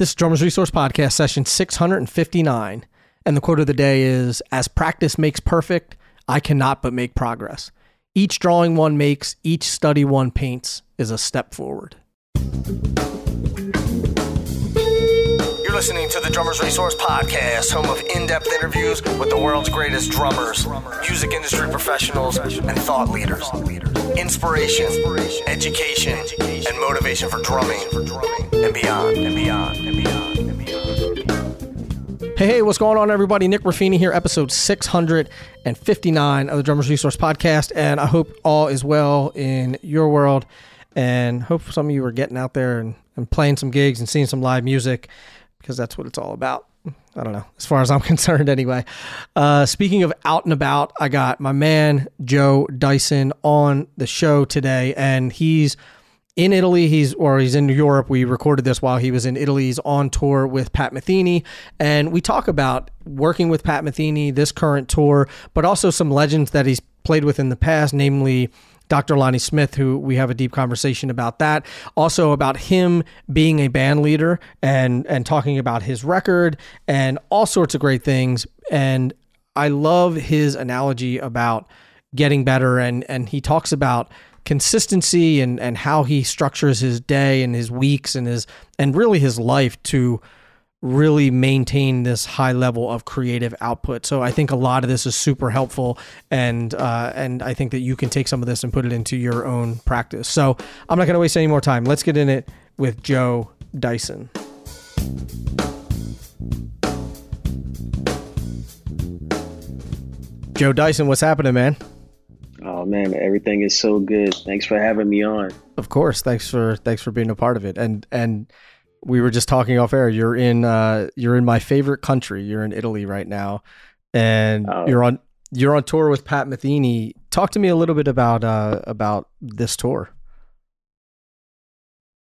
This is Drummers Resource Podcast, session 659. And the quote of the day is As practice makes perfect, I cannot but make progress. Each drawing one makes, each study one paints is a step forward. Listening to the Drummers Resource Podcast, home of in depth interviews with the world's greatest drummers, music industry professionals, and thought leaders. Inspiration, education, and motivation for drumming and beyond and beyond and beyond. Hey, hey, what's going on, everybody? Nick Ruffini here, episode 659 of the Drummers Resource Podcast. And I hope all is well in your world. And hope some of you are getting out there and, and playing some gigs and seeing some live music because that's what it's all about. I don't know, as far as I'm concerned, anyway. Uh, speaking of out and about, I got my man Joe Dyson on the show today, and he's in Italy. He's or he's in Europe. We recorded this while he was in Italy. He's on tour with Pat Metheny, and we talk about working with Pat Metheny, this current tour, but also some legends that he's played with in the past, namely Dr. Lonnie Smith, who we have a deep conversation about that. Also about him being a band leader and and talking about his record and all sorts of great things. And I love his analogy about getting better and and he talks about consistency and and how he structures his day and his weeks and his and really his life to really maintain this high level of creative output. So I think a lot of this is super helpful, and uh, and I think that you can take some of this and put it into your own practice. So I'm not going to waste any more time. Let's get in it with Joe Dyson. Joe Dyson, what's happening, man? Oh man, everything is so good. Thanks for having me on. Of course, thanks for thanks for being a part of it. And and we were just talking off air. You're in uh, you're in my favorite country. You're in Italy right now, and oh. you're on you're on tour with Pat Metheny. Talk to me a little bit about uh, about this tour.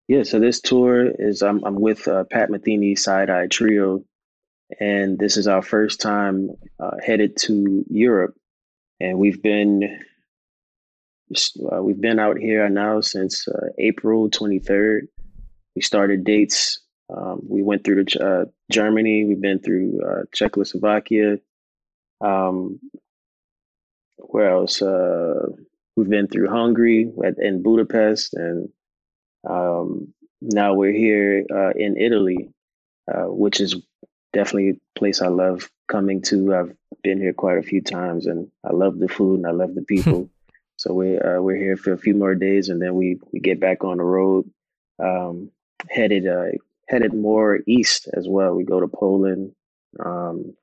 Yeah, so this tour is I'm I'm with uh, Pat Metheny Side Eye Trio, and this is our first time uh, headed to Europe, and we've been uh, we've been out here now since uh, April 23rd we started dates. Um, we went through the, uh, Germany. We've been through uh, Czechoslovakia. Um, where else? Uh, we've been through Hungary at, in Budapest, and um, now we're here uh, in Italy, uh, which is definitely a place I love coming to. I've been here quite a few times, and I love the food and I love the people. so we uh, we're here for a few more days, and then we we get back on the road. Um, headed uh, headed more east as well. We go to Poland, um,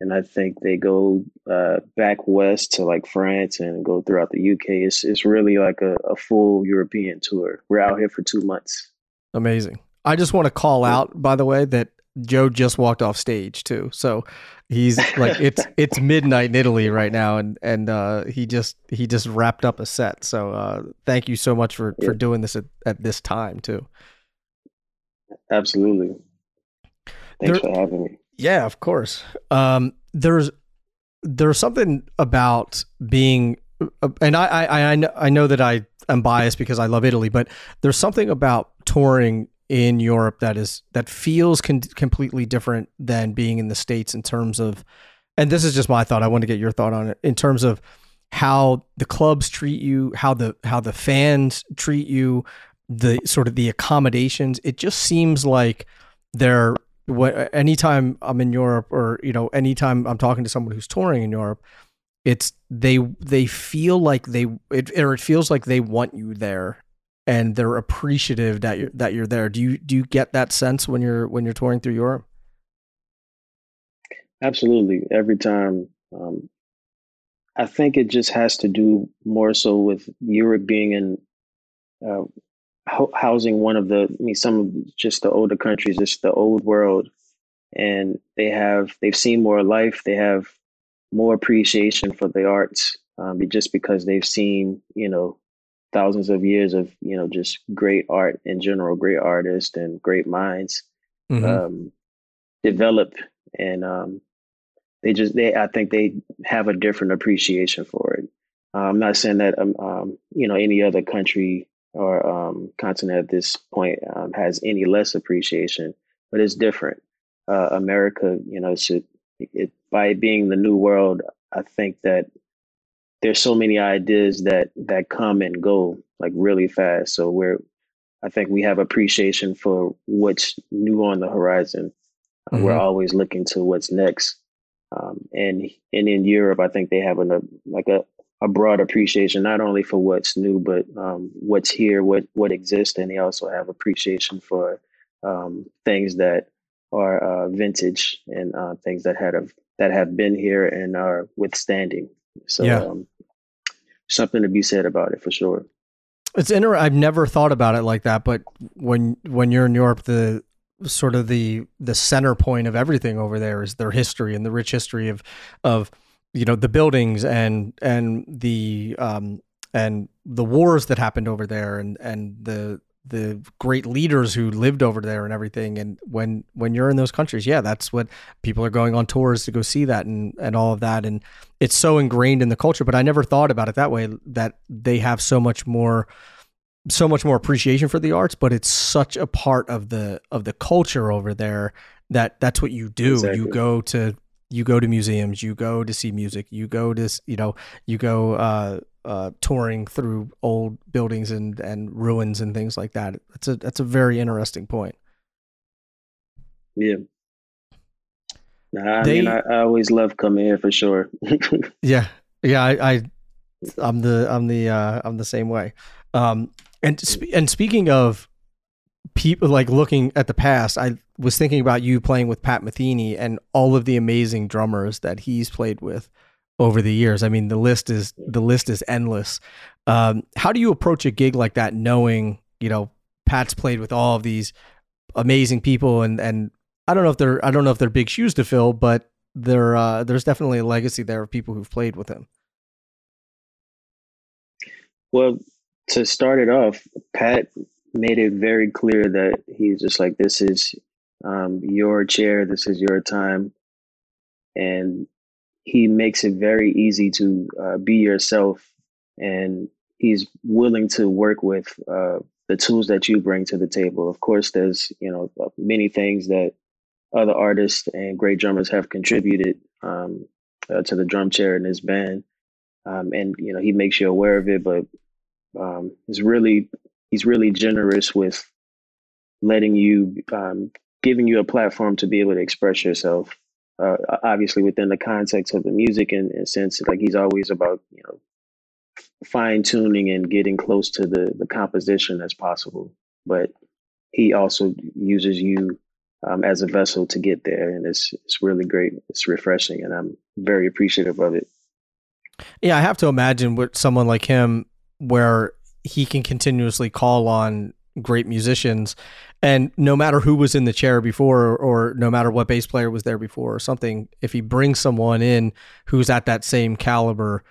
and I think they go uh, back west to like France and go throughout the UK. It's it's really like a, a full European tour. We're out here for two months. Amazing. I just want to call out, by the way, that Joe just walked off stage too. So he's like it's it's midnight in Italy right now and and uh, he just he just wrapped up a set. So uh, thank you so much for yeah. for doing this at, at this time too. Absolutely. Thanks there, for having me. Yeah, of course. Um, there's there's something about being, uh, and I I I know, I know that I am biased because I love Italy, but there's something about touring in Europe that is that feels con- completely different than being in the states in terms of, and this is just my thought. I want to get your thought on it in terms of how the clubs treat you, how the how the fans treat you, the sort of the accommodations. It just seems like they're anytime I'm in Europe or you know anytime I'm talking to someone who's touring in Europe, it's they they feel like they it or it feels like they want you there and they're appreciative that you're that you're there. Do you do you get that sense when you're when you're touring through Europe? Absolutely. Every time um, I think it just has to do more so with Europe being in uh, housing one of the I mean some of just the older countries, just the old world, and they have they've seen more life. They have more appreciation for the arts, um, just because they've seen you know thousands of years of you know just great art in general, great artists and great minds mm-hmm. um, develop, and um, they just they I think they have a different appreciation for it. Uh, I'm not saying that um, um, you know any other country or um, continent at this point um, has any less appreciation. but it's different. Uh, America, you know, it, by being the new world. I think that there's so many ideas that that come and go like really fast. So we're, I think we have appreciation for what's new on the horizon. Uh, mm-hmm. We're always looking to what's next. Um, and and in Europe, I think they have an, a like a, a broad appreciation not only for what's new, but um, what's here, what what exists, and they also have appreciation for um, things that are uh, vintage and uh, things that had have that have been here and are withstanding. So, yeah. Um, something to be said about it for sure. It's inter- I've never thought about it like that, but when when you're in Europe, the sort of the the center point of everything over there is their history and the rich history of of you know the buildings and and the um and the wars that happened over there and and the the great leaders who lived over there and everything. And when when you're in those countries yeah that's what people are going on tours to go see that and and all of that. And it's so ingrained in the culture but i never thought about it that way that they have so much more so much more appreciation for the arts but it's such a part of the of the culture over there that that's what you do. Exactly. you go to you go to museums you go to see music you go to you know you go uh uh, touring through old buildings and, and ruins and things like that. That's a that's a very interesting point. Yeah. Nah, I they, mean, I, I, always love coming here for sure. yeah, yeah, I, I, I'm the I'm the uh, I'm the same way. Um, and sp- and speaking of people like looking at the past, I was thinking about you playing with Pat Metheny and all of the amazing drummers that he's played with over the years. I mean, the list is the list is endless. Um, how do you approach a gig like that, knowing you know Pat's played with all of these amazing people, and and I don't know if they're I don't know if they're big shoes to fill, but there uh, there's definitely a legacy there of people who've played with him. Well, to start it off, Pat made it very clear that he's just like, this is um, your chair, this is your time, and he makes it very easy to uh, be yourself and he's willing to work with uh, the tools that you bring to the table. Of course there's you know uh, many things that other artists and great drummers have contributed um, uh, to the drum chair in his band. Um, and you know he makes you aware of it but um, he's really he's really generous with letting you um, giving you a platform to be able to express yourself uh, obviously within the context of the music and, and sense like he's always about you know fine tuning and getting close to the the composition as possible. But he also uses you um, as a vessel to get there and it's it's really great. It's refreshing and i'm very appreciative of it. Yeah i have to imagine with someone like him where he can continuously call on great musicians and no matter who was in the chair before, or, or, no matter what bass player was there before, or something, if he brings someone in who's at that same caliber,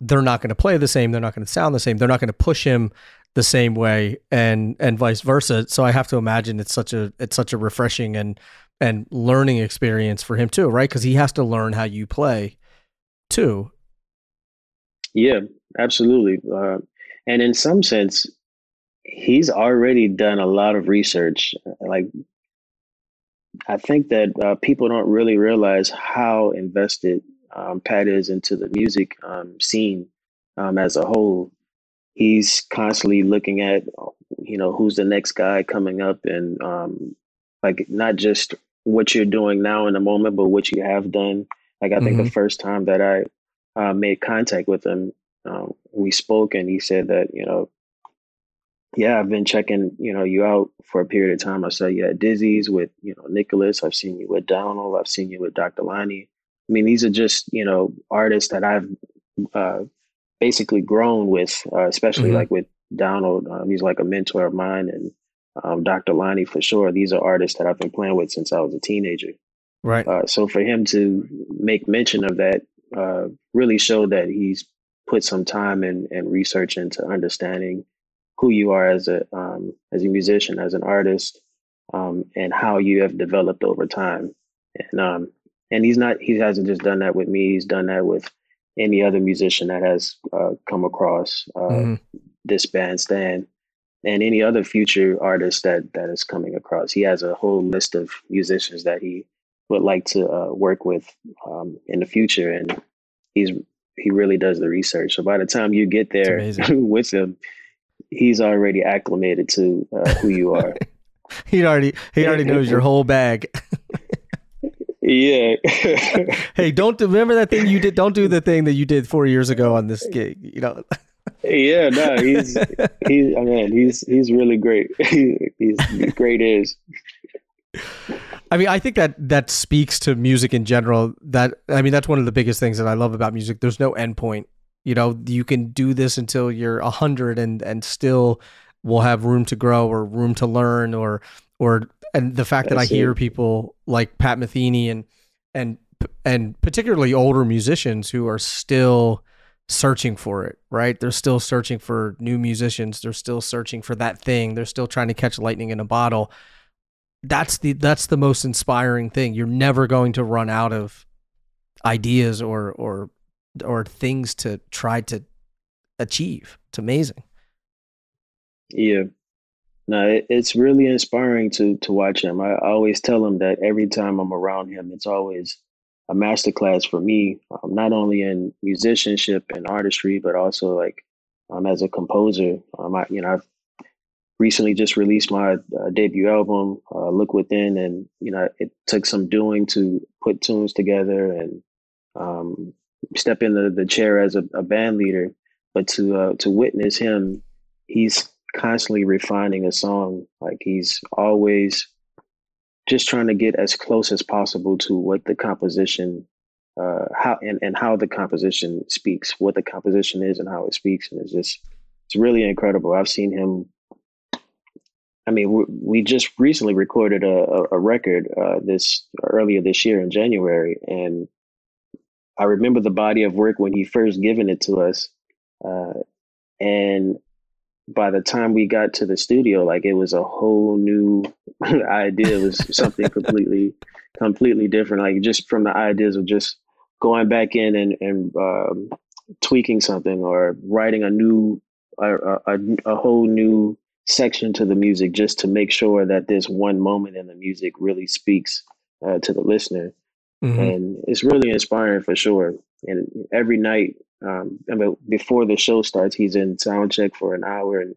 they're not going to play the same. They're not going to sound the same. They're not going to push him the same way, and and vice versa. So I have to imagine it's such a it's such a refreshing and and learning experience for him too, right? Because he has to learn how you play too. Yeah, absolutely. Uh, and in some sense, he's already done a lot of research. Like, I think that uh, people don't really realize how invested um, Pat is into the music um, scene um, as a whole. He's constantly looking at, you know, who's the next guy coming up, and um, like not just what you're doing now in the moment, but what you have done. Like I think mm-hmm. the first time that I uh, made contact with him, uh, we spoke, and he said that you know yeah, I've been checking, you know, you out for a period of time. I saw you at Dizzy's with, you know, Nicholas. I've seen you with Donald. I've seen you with Dr. Lonnie. I mean, these are just, you know, artists that I've uh, basically grown with, uh, especially mm-hmm. like with Donald. Um, he's like a mentor of mine, and um, Dr. Lonnie for sure. These are artists that I've been playing with since I was a teenager. Right. Uh, so for him to make mention of that uh, really showed that he's put some time and, and research into understanding who you are as a um, as a musician, as an artist, um, and how you have developed over time. And um, and he's not he hasn't just done that with me. He's done that with any other musician that has uh, come across uh, mm-hmm. this bandstand. and any other future artist that that is coming across. He has a whole list of musicians that he would like to uh, work with um, in the future, and he's he really does the research. So by the time you get there with him, he's already acclimated to uh, who you are. he already he already knows your whole bag. yeah. hey, don't remember that thing you did. Don't do the thing that you did four years ago on this gig. You know. yeah, no, he's he's I mean he's he's really great. he's great is. I mean, I think that that speaks to music in general. That I mean, that's one of the biggest things that I love about music. There's no endpoint. You know, you can do this until you're a hundred and and still will have room to grow or room to learn or or and the fact that I it. hear people like Pat Metheny and and and particularly older musicians who are still searching for it, right? They're still searching for new musicians. They're still searching for that thing. They're still trying to catch lightning in a bottle that's the that's the most inspiring thing. You're never going to run out of ideas or or or things to try to achieve. It's amazing. Yeah. No, it, it's really inspiring to to watch him. I, I always tell him that every time I'm around him, it's always a masterclass for me, um, not only in musicianship and artistry, but also like um, as a composer. Um, I, you know, I've recently just released my uh, debut album, uh, Look Within, and you know it took some doing to put tunes together and um, step in the, chair as a, a band leader. But to uh, to witness him, he's constantly refining a song. Like he's always just trying to get as close as possible to what the composition uh, how and, and how the composition speaks, what the composition is and how it speaks. And it's just it's really incredible. I've seen him I mean, we, just recently recorded a, a record uh, this earlier this year in January, and I remember the body of work when he first given it to us, uh, and by the time we got to the studio, like it was a whole new idea. It was something completely, completely different. Like just from the ideas of just going back in and and um, tweaking something or writing a new, a, a, a whole new section to the music just to make sure that this one moment in the music really speaks uh, to the listener. Mm-hmm. And it's really inspiring for sure. And every night, um, I mean, before the show starts, he's in sound check for an hour and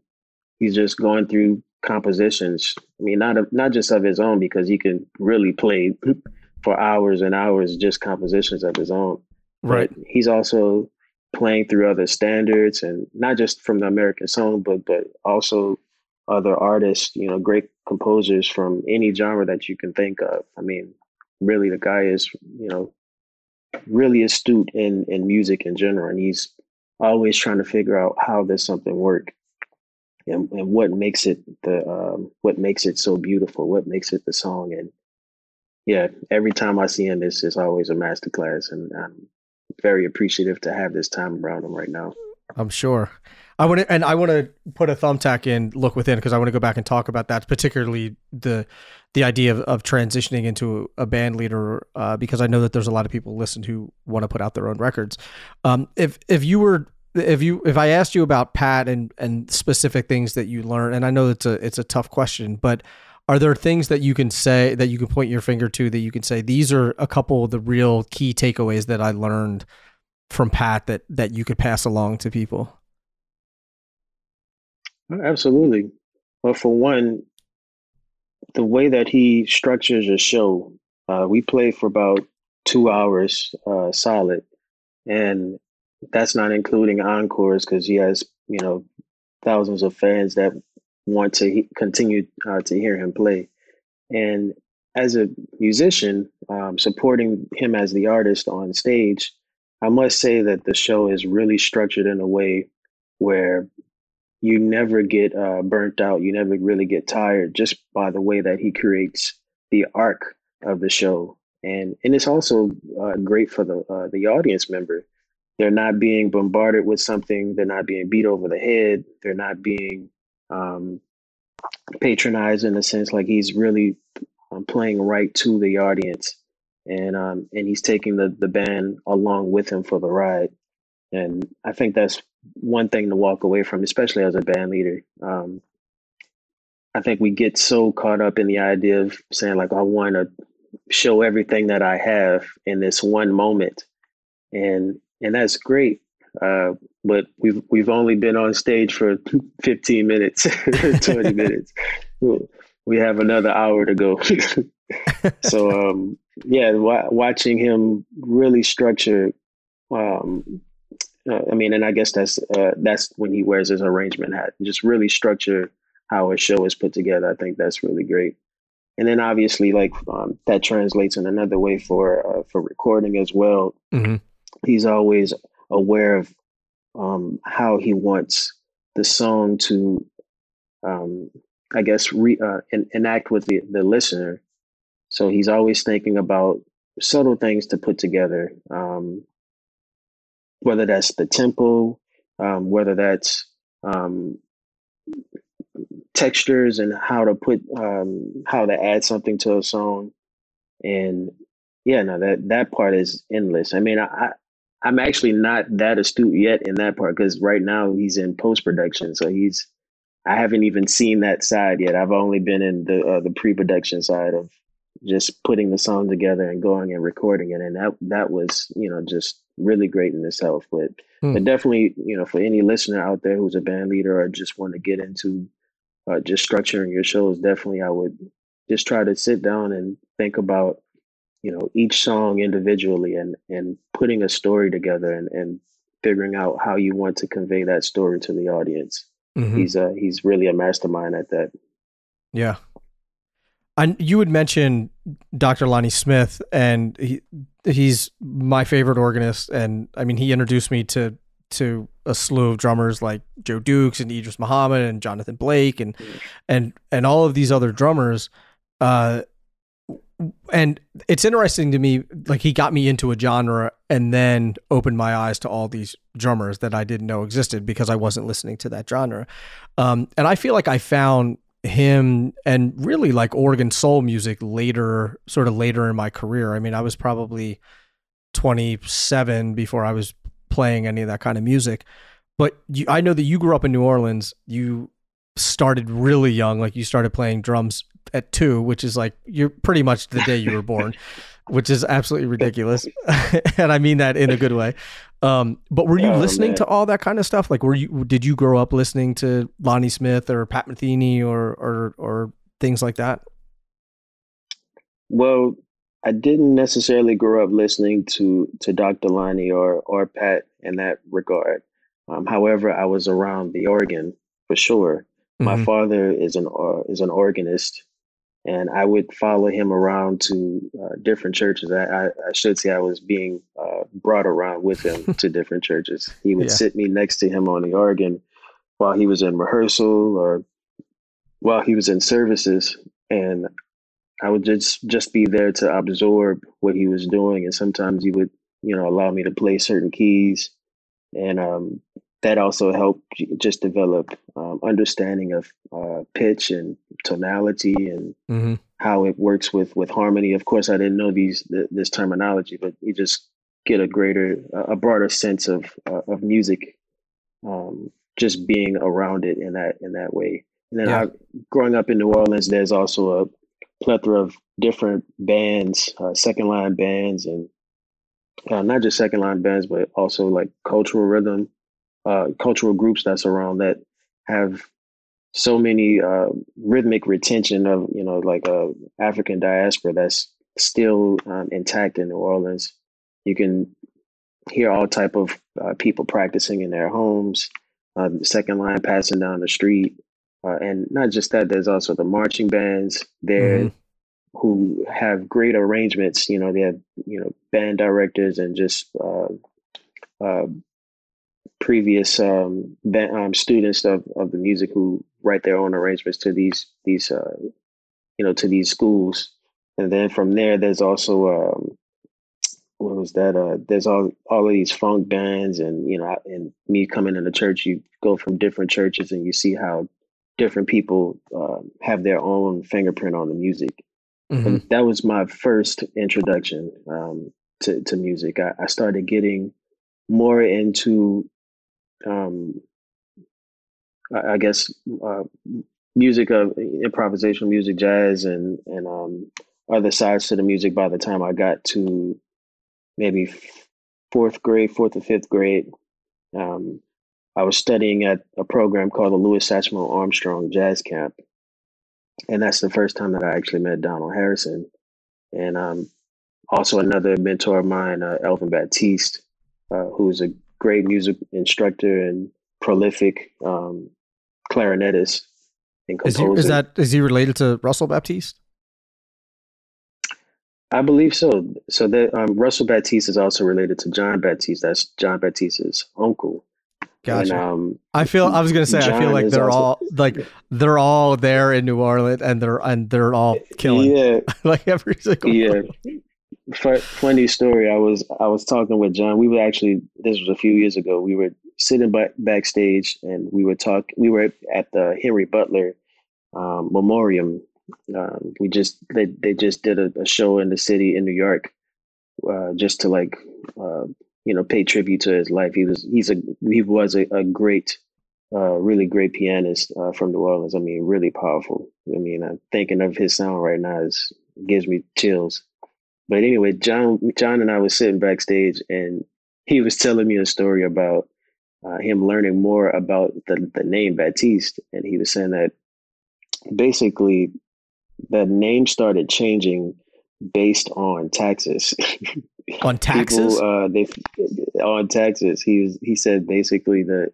he's just going through compositions. I mean, not a, not just of his own because he can really play for hours and hours just compositions of his own. Right. But he's also playing through other standards and not just from the American songbook, but also other artists, you know, great composers from any genre that you can think of. I mean, really, the guy is, you know, really astute in in music in general, and he's always trying to figure out how does something work, and and what makes it the um, what makes it so beautiful, what makes it the song, and yeah, every time I see him, it's just always a masterclass, and I'm very appreciative to have this time around him right now. I'm sure. I want to, and I want to put a thumbtack in look within because I want to go back and talk about that, particularly the the idea of, of transitioning into a band leader, uh, because I know that there's a lot of people listen who want to put out their own records. Um, if if you were if you if I asked you about Pat and and specific things that you learned, and I know it's a it's a tough question, but are there things that you can say that you can point your finger to that you can say these are a couple of the real key takeaways that I learned from Pat that that you could pass along to people? Absolutely. Well, for one, the way that he structures a show, uh, we play for about two hours uh, solid, and that's not including encores because he has you know thousands of fans that want to he- continue uh, to hear him play. And as a musician, um, supporting him as the artist on stage, I must say that the show is really structured in a way where you never get uh, burnt out. You never really get tired just by the way that he creates the arc of the show. And and it's also uh, great for the uh, the audience member. They're not being bombarded with something. They're not being beat over the head. They're not being um, patronized in a sense. Like he's really um, playing right to the audience, and um, and he's taking the the band along with him for the ride. And I think that's one thing to walk away from, especially as a band leader. Um, I think we get so caught up in the idea of saying like I want to show everything that I have in this one moment, and and that's great. Uh, but we've we've only been on stage for 15 minutes, 20 minutes. We have another hour to go. so um, yeah, w- watching him really structure. Um, uh, I mean, and I guess that's uh, that's when he wears his arrangement hat. Just really structure how a show is put together. I think that's really great. And then obviously, like um, that translates in another way for uh, for recording as well. Mm-hmm. He's always aware of um, how he wants the song to, um, I guess, re, uh, en- enact with the, the listener. So he's always thinking about subtle things to put together, um, whether that's the tempo, um, whether that's um, textures and how to put um, how to add something to a song. And yeah no that that part is endless. I mean i i'm actually not that astute yet in that part because right now he's in post-production so he's i haven't even seen that side yet. I've only been in the uh, the pre-production side of just putting the song together and going and recording it and that that was you know just really great in itself but hmm. but definitely you know for any listener out there who's a band leader or just want to get into uh, just structuring your shows, definitely I would just try to sit down and think about, you know, each song individually and and putting a story together and and figuring out how you want to convey that story to the audience. Mm-hmm. He's a he's really a mastermind at that. Yeah. And you would mention Dr. Lonnie Smith, and he he's my favorite organist, and I mean he introduced me to to a slew of drummers like Joe Dukes and Idris Muhammad and Jonathan Blake and and and all of these other drummers. Uh, and it's interesting to me, like he got me into a genre and then opened my eyes to all these drummers that I didn't know existed because I wasn't listening to that genre. Um, and I feel like I found him and really like organ soul music later, sort of later in my career. I mean, I was probably 27 before I was playing any of that kind of music. But you, I know that you grew up in New Orleans. You started really young, like you started playing drums at two, which is like you're pretty much the day you were born, which is absolutely ridiculous. and I mean that in a good way. Um, but were you oh, listening man. to all that kind of stuff? Like, were you did you grow up listening to Lonnie Smith or Pat Metheny or or or things like that? Well, I didn't necessarily grow up listening to to Dr. Lonnie or or Pat in that regard. Um, however, I was around the organ for sure. Mm-hmm. My father is an uh, is an organist, and I would follow him around to uh, different churches. I, I, I, should say I was being uh, brought around with him to different churches. He would yeah. sit me next to him on the organ while he was in rehearsal or while he was in services, and I would just just be there to absorb what he was doing, and sometimes he would, you know, allow me to play certain keys, and um, that also helped just develop um, understanding of uh, pitch and tonality and mm-hmm. how it works with with harmony. Of course, I didn't know these th- this terminology, but you just get a greater, a broader sense of uh, of music, um, just being around it in that in that way. And then yeah. I, growing up in New Orleans, there's also a plethora of different bands, uh, second line bands, and uh, not just second line bands, but also like cultural rhythm, uh, cultural groups that's around that have so many uh, rhythmic retention of you know like a uh, African diaspora that's still um, intact in New Orleans. You can hear all type of uh, people practicing in their homes, uh, second line passing down the street, uh, and not just that, there's also the marching bands there mm-hmm. who have great arrangements. You know, they have, you know, band directors and just uh, uh, previous um, um, students of, of the music who write their own arrangements to these, these uh, you know, to these schools. And then from there, there's also, um, what was that? Uh, there's all all of these funk bands, and you know, and me coming into church, you go from different churches, and you see how different people uh, have their own fingerprint on the music. Mm-hmm. And that was my first introduction um, to, to music. I, I, started getting more into, um, I, guess, uh, music of improvisational music, jazz, and and um, other sides to the music. By the time I got to maybe fourth grade, fourth or fifth grade, um, I was studying at a program called the Louis Satchmo Armstrong Jazz Camp, and that's the first time that I actually met Donald Harrison, and um, also another mentor of mine, uh, Alvin Batiste, uh, who's a great music instructor and prolific um, clarinetist and Is, he, is that is he related to Russell Batiste? I believe so. So that um, Russell Batiste is also related to Jon Batiste. That's Jon Batiste's uncle. Gotcha. And, um, I feel I was gonna say I feel like they're also- all like they're all there in New Orleans and they're and they're all killing Yeah, like every single yeah. Fu- funny story. I was I was talking with John. We were actually this was a few years ago. We were sitting back backstage and we were talk. We were at the Henry Butler um, Memoriam. Um, we just they they just did a, a show in the city in New York, uh, just to like uh, you know pay tribute to his life. He was he's a he was a, a great, uh, really great pianist uh, from New Orleans. I mean, really powerful. I mean, I'm thinking of his sound right now is gives me chills. But anyway, John John and I was sitting backstage, and he was telling me a story about uh, him learning more about the the name Baptiste, and he was saying that basically the name started changing based on taxes. on taxes. People, uh, they on taxes. He was, he said basically that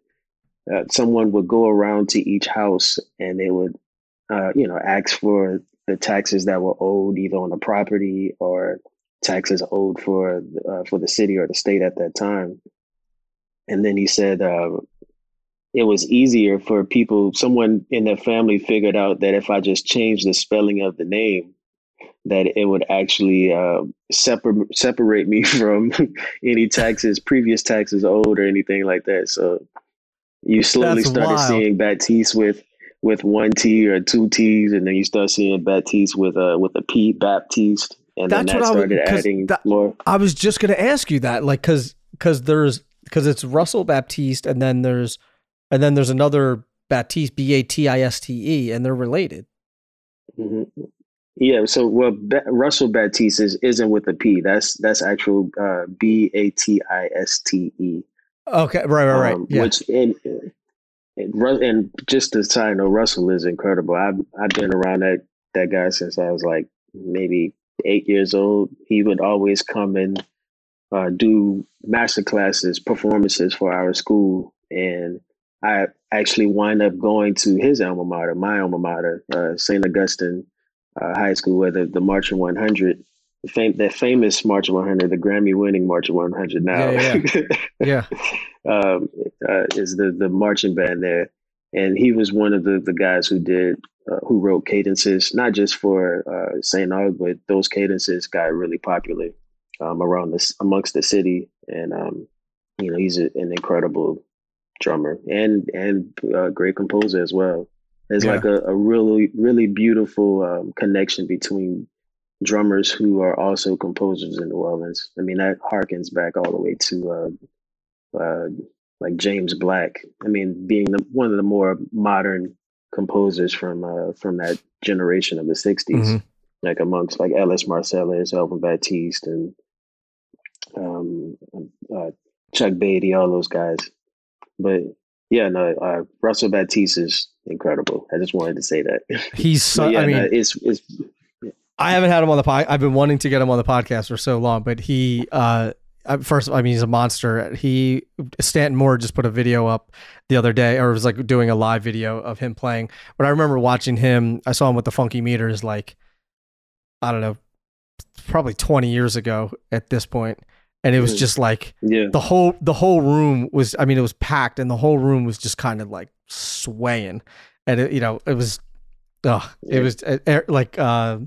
uh, someone would go around to each house and they would, uh, you know, ask for the taxes that were owed either on the property or taxes owed for uh, for the city or the state at that time. And then he said uh, it was easier for people. Someone in their family figured out that if I just changed the spelling of the name, that it would actually uh, separ- separate me from any taxes, previous taxes owed, or anything like that. So you slowly That's started wild. seeing Baptiste with with one T or two T's, and then you start seeing Baptiste with a with a P, Baptiste, and That's then that I was- adding that- more. I was just gonna ask you that, like, cause cause there's because it's Russell Batiste and then there's and then there's another Baptiste B A T I S T E and they're related. hmm Yeah, so well, ba- Russell Batiste is, isn't with a P. That's that's actual uh, B A T I S T E. Okay, right, right, right. Um, yeah. Which and, and just to side note, Russell is incredible. I've I've been around that that guy since I was like maybe eight years old. He would always come and uh, do master classes, performances for our school, and I actually wind up going to his alma mater, my alma mater, uh, St. Augustine uh, High School, where the, the Marching 100, the, fam- the famous Marching 100, the Grammy-winning Marching 100 now. Yeah, yeah. um, uh, is the the marching band there, and he was one of the the guys who did uh, who wrote cadences, not just for uh, Saint Aug, but those cadences got really popular um, around this amongst the city, and um, you know he's a, an incredible drummer and and uh, great composer as well. There's Yeah. like a, a really really beautiful um, connection between drummers who are also composers in New Orleans. I mean that harkens back all the way to uh, uh, like James Black. I mean, being the, one of the more modern composers from uh, from that generation of the '60s, Mhm. like amongst like Ellis Marsalis, Alvin Batiste, and um, uh, Chuck Badie, all those guys. But yeah, no, uh, Russell Batiste is incredible. I just wanted to say that. He's so, yeah, I mean, no, it's it's I haven't had him on the pod. I've been wanting to get him on the podcast for so long, but he, uh, first, I mean, he's a monster. He, Stanton Moore just put a video up the other day, or was like doing a live video of him playing. But I remember watching him. I saw him with the Funky Meters, like, I don't know, probably 20 years ago at this point, and it was Mhm. just like yeah. the whole the whole room was. I mean, it was packed, and the whole room was just kind of like swaying, and it, you know, it was, uh, it was uh, er- like. Uh,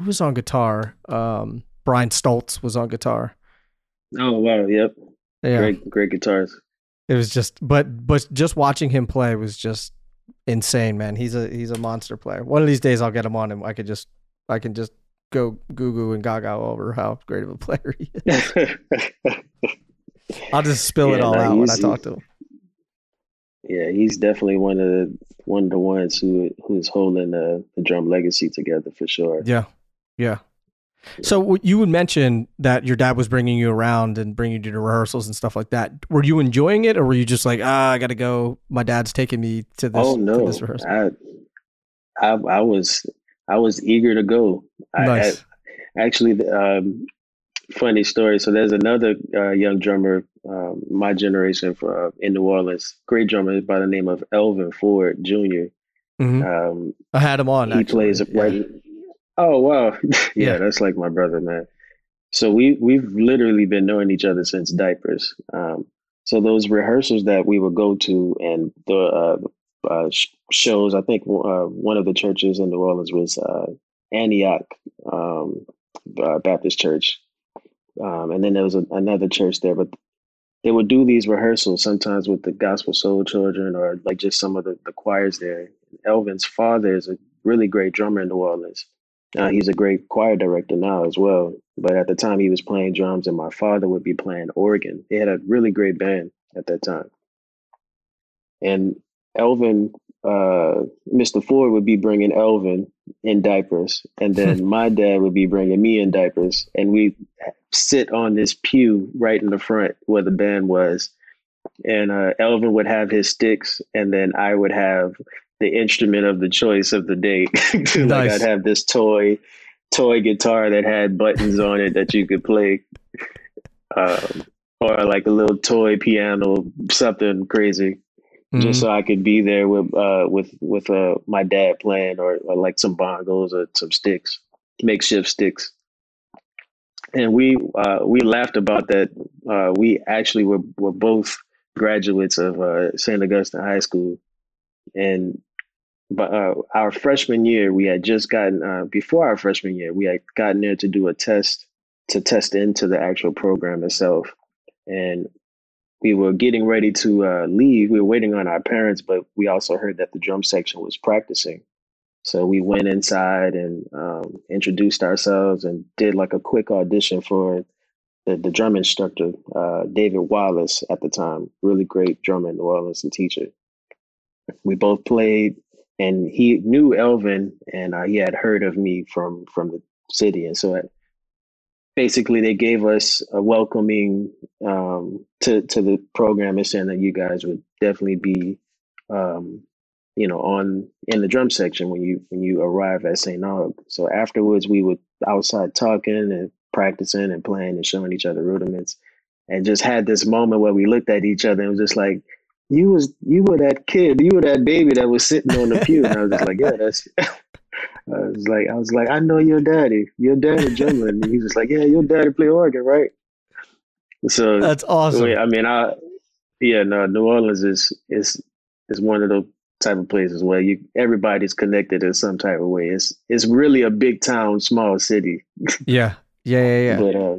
who was on guitar? Um, Brian Stoltz was on guitar. Oh wow, yep. Yeah, Great great guitars. it was just, but but just watching him play was just insane, man. He's a he's a monster player. One of these days, I'll get him on, and I could just I can just go goo goo and gaga over how great of a player he is. I'll just spill it all no, out when I talk to him. Yeah, he's definitely one of the one of the ones who who's holding the, the drum legacy together for sure. Yeah, yeah. So you would mention that your dad was bringing you around and bringing you to rehearsals and stuff like that. Were you enjoying it, or were you just like, ah, I got to go. My dad's taking me to this. Oh no, this rehearsal. I, I, I was I was eager to go. Nice. I, actually, um, funny story. So there's another uh, young drummer, um, my generation for uh, in New Orleans, great drummer by the name of Alvin Ford Jr. Mm-hmm. Um, I had him on. he actually. plays yeah. right. Oh wow, yeah, that's like my brother, man. So we we've literally been knowing each other since diapers. Um, so those rehearsals that we would go to and the uh, uh, shows, I think uh, one of the churches in New Orleans was uh, Antioch um, uh, Baptist Church, um, and then there was a, another church there. But they would do these rehearsals sometimes with the Gospel Soul Children or like just some of the, the choirs there. Alvin's father is a really great drummer in New Orleans. Uh, he's a great choir director now as well. But at the time, he was playing drums, and my father would be playing organ. They had a really great band at that time. And Alvin, uh, Mr. Ford would be bringing Alvin in diapers, and then my dad would be bringing me in diapers, and we sit on this pew right in the front where the band was. And uh, Alvin would have his sticks, and then I would have the instrument of the choice of the day. like Nice. I'd have this toy toy guitar that had buttons on it that you could play, um, or like a little toy piano, something crazy, Mhm. just so I could be there with uh, with with uh, my dad playing, or, or like some bongos or some sticks, makeshift sticks. And we uh, we laughed about that. Uh, we actually were were both graduates of uh, St. Augustine High School, and but uh, our freshman year, we had just gotten uh, before our freshman year, we had gotten there to do a test to test into the actual program itself, and we were getting ready to uh, leave. We were waiting on our parents, but we also heard that the drum section was practicing. So we went inside and um, introduced ourselves and did like a quick audition for the, the drum instructor, uh, David Wallace at the time, really great drummer in New Orleans and teacher. We both played, and he knew Alvin, and uh, he had heard of me from from the city, and so it, basically they gave us a welcoming um, to to the program and saying that you guys would definitely be, um, you know, on in the drum section when you when you arrive at St. Aug. So afterwards, we would outside talking and practicing and playing and showing each other rudiments, and just had this moment where we looked at each other and was just like. You was you were that kid, you were that baby that was sitting on the pew, and I was just like, yeah, that's. I was like, I was like, I know your daddy, your daddy drummer, and he was like, yeah, your daddy play organ, right? So That's awesome. I mean, I yeah, no, New Orleans is is is one of those type of places where you everybody's connected in some type of way. It's it's really a big town, small city. Yeah, yeah, yeah, yeah. But uh,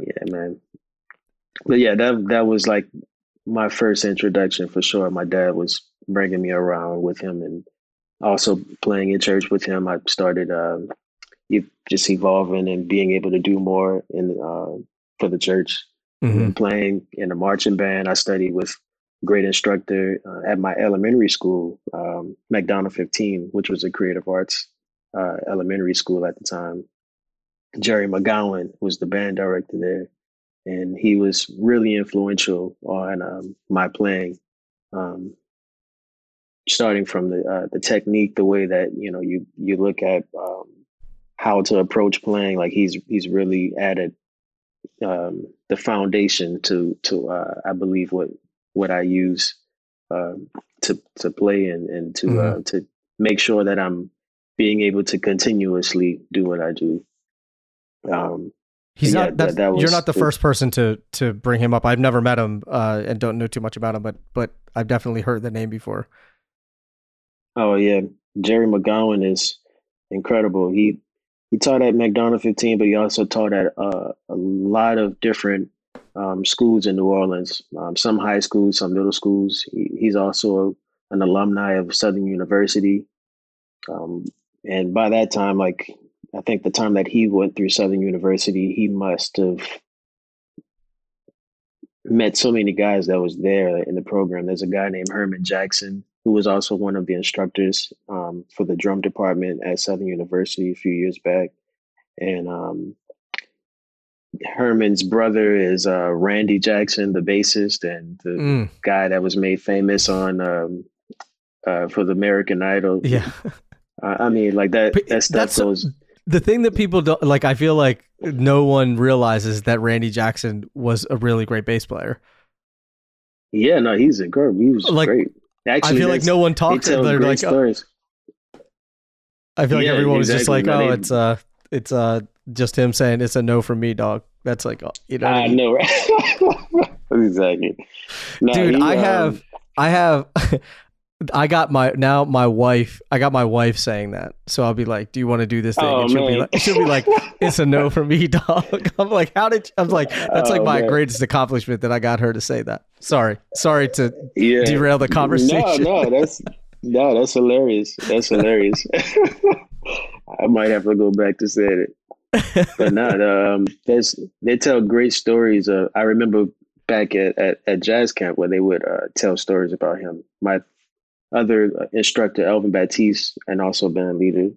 yeah, man. But yeah, that that was like my first introduction for sure. My dad was bringing me around with him, and also playing in church with him. I started e- just evolving and being able to do more in uh, for the church. Mhm. Playing in a marching band, I studied with great instructor uh, at my elementary school, um, McDonogh 15, which was a creative arts uh, elementary school at the time. Jerry McGowan was the band director there, and he was really influential on um, my playing. Um, starting from the uh, the technique, the way that you know you you look at um, how to approach playing, like he's he's really added um, the foundation to to uh, I believe what what I use um, to to play and and to uh, Mhm. to make sure that I'm being able to continuously do what I do. Um, He's Yeah, not. that- that you're not the first person to to bring him up. I've never met him uh, and don't know too much about him, but but I've definitely heard the name before. Oh yeah, Jerry McGowan is incredible. He he taught at McDonogh 15, but he also taught at uh, a lot of different um, schools in New Orleans. Um, some high schools, some middle schools. He, he's also an alumni of Southern University. Um, and by that time, like I think the time that he went through Southern University, he must have met so many guys that was there in the program. There's a guy named Herman Jackson who was also one of the instructors um, for the drum department at Southern University a few years back, and um, Herman's brother is uh, Randy Jackson, the bassist and the mm. guy that was made famous on um, uh, for the American Idol. Yeah, uh, I mean, like that. That stuff That's goes. A, the thing that people don't like. I feel like no one realizes that Randy Jackson was a really great bass player. Yeah, no, he's incredible. He was like, great. Actually, I feel like no one talks. They're like, oh. stories. I feel like yeah, everyone exactly. was just like, "Oh, it's uh, it's uh, just him saying it's a no from me, dog." That's like, uh, you know, I, know, right? exactly. Dude, he, I um, have, I have, I got my now my wife. I got my wife saying that, so I'll be like, "Do you want to do this thing?" Oh, and she'll man. be like, "She'll be like, it's a no for me, dog." I'm like, "How did?" You? I'm like, "That's like oh, my man. greatest accomplishment that I got her to say that." Sorry, sorry to yeah. derail the conversation. No, no, that's no, that's hilarious. That's hilarious. I might have to go back to say it but not. Um, there's they tell great stories. Uh, I remember back at, at, at jazz camp where they would uh, tell stories about him. My other instructor, Alvin Batiste, and also band leader,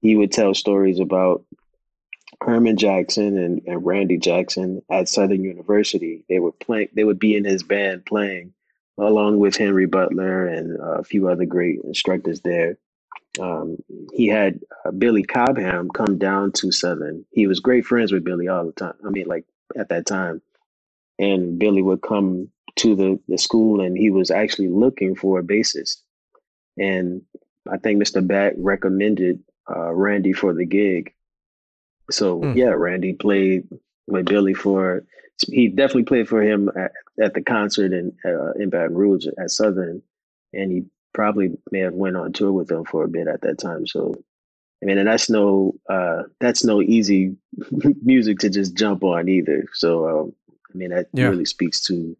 he would tell stories about Herman Jackson and, and Randy Jackson at Southern University. They were playing. They would be in his band playing along with Henry Butler and a few other great instructors there um, he had uh, Billy Cobham come down to Southern. He was great friends with Billy all the time. I mean, like at that time, and Billy would come to the the school, and he was actually looking for a bassist. And I think Mr. Back recommended uh, Randy for the gig. So mm. yeah, Randy played with Billy for. He definitely played for him at, at the concert in uh, in Baton Rouge at Southern, and he probably may have went on tour with them for a bit at that time. So, I mean, and that's no uh, that's no easy music to just jump on either. So, um, I mean, that yeah. really speaks to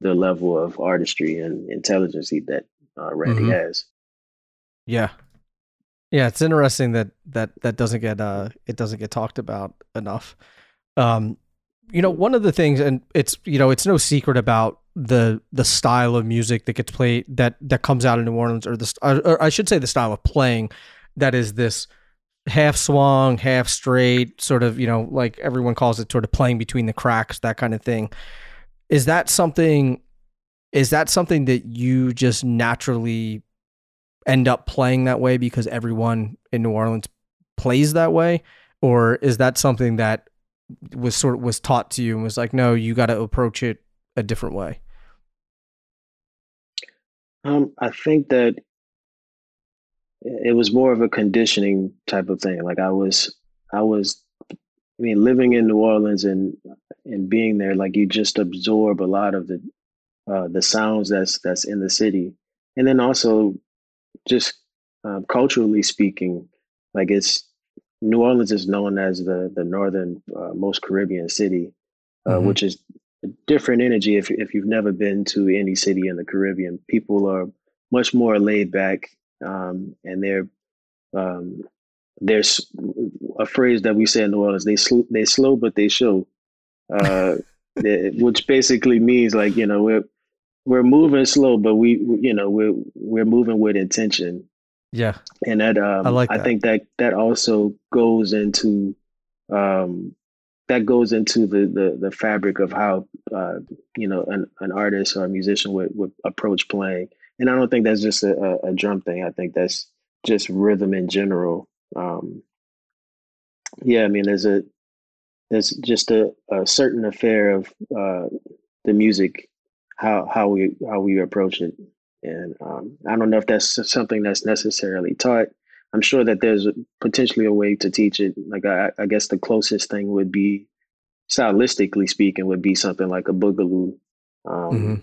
the level of artistry and intelligence that uh, Randy mm-hmm. has. Yeah, yeah, it's interesting that that that doesn't get uh it doesn't get talked about enough. Um, you know, one of the things, and it's you know, it's no secret about the the style of music that gets played that that comes out in New Orleans, or the or I should say the style of playing that is this half swung, half straight, sort of you know like everyone calls it, sort of playing between the cracks, that kind of thing. Is that something? Is that something that you just naturally end up playing that way because everyone in New Orleans plays that way, or is that something that was sort of was taught to you and was like, no, you got to approach it a different way? Um, I think that it was more of a conditioning type of thing. Like I was, I was, I mean, living in New Orleans and and being there, like you just absorb a lot of the uh, the sounds that's that's in the city, and then also just um, culturally speaking, like it's New Orleans is known as the the northern uh, most Caribbean city, uh, mm-hmm. which is a different energy if if you've never been to any city in the Caribbean. People are much more laid back, um, and they're um, there's a phrase that we say in New Orleans: they sl- they slow but they show, uh, which basically means like you know we're we're moving slow, but we you know we're we're moving with intention. Yeah, and that um, I like. That. I think that that also goes into um, that goes into the the, the fabric of how uh, you know an, an artist or a musician would, would approach playing. And I don't think that's just a, a drum thing. I think that's just rhythm in general. Um, yeah, I mean, there's a there's just a, a certain affair of uh, the music, how how we how we approach it, and um, I don't know if that's something that's necessarily taught. I'm sure that there's potentially a way to teach it. Like I, I guess the closest thing would be, stylistically speaking, would be something like a boogaloo, um,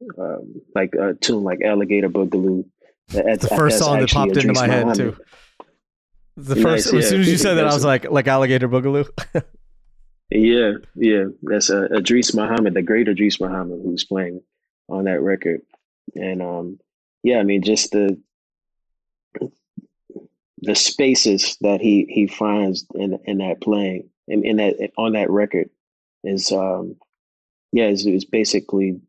mm-hmm. um, like a tune like Alligator Bogaloo. That's, the first song that popped into my head too. The first, nice, as soon as you said that, I was like, like Alligator Bogaloo. yeah, yeah, that's uh, Idris Muhammad, the great Idris Muhammad, who's playing on that record, and um, yeah, I mean, just the the spaces that he he finds in in that playing in, in that on that record is um yeah, it's, it's basically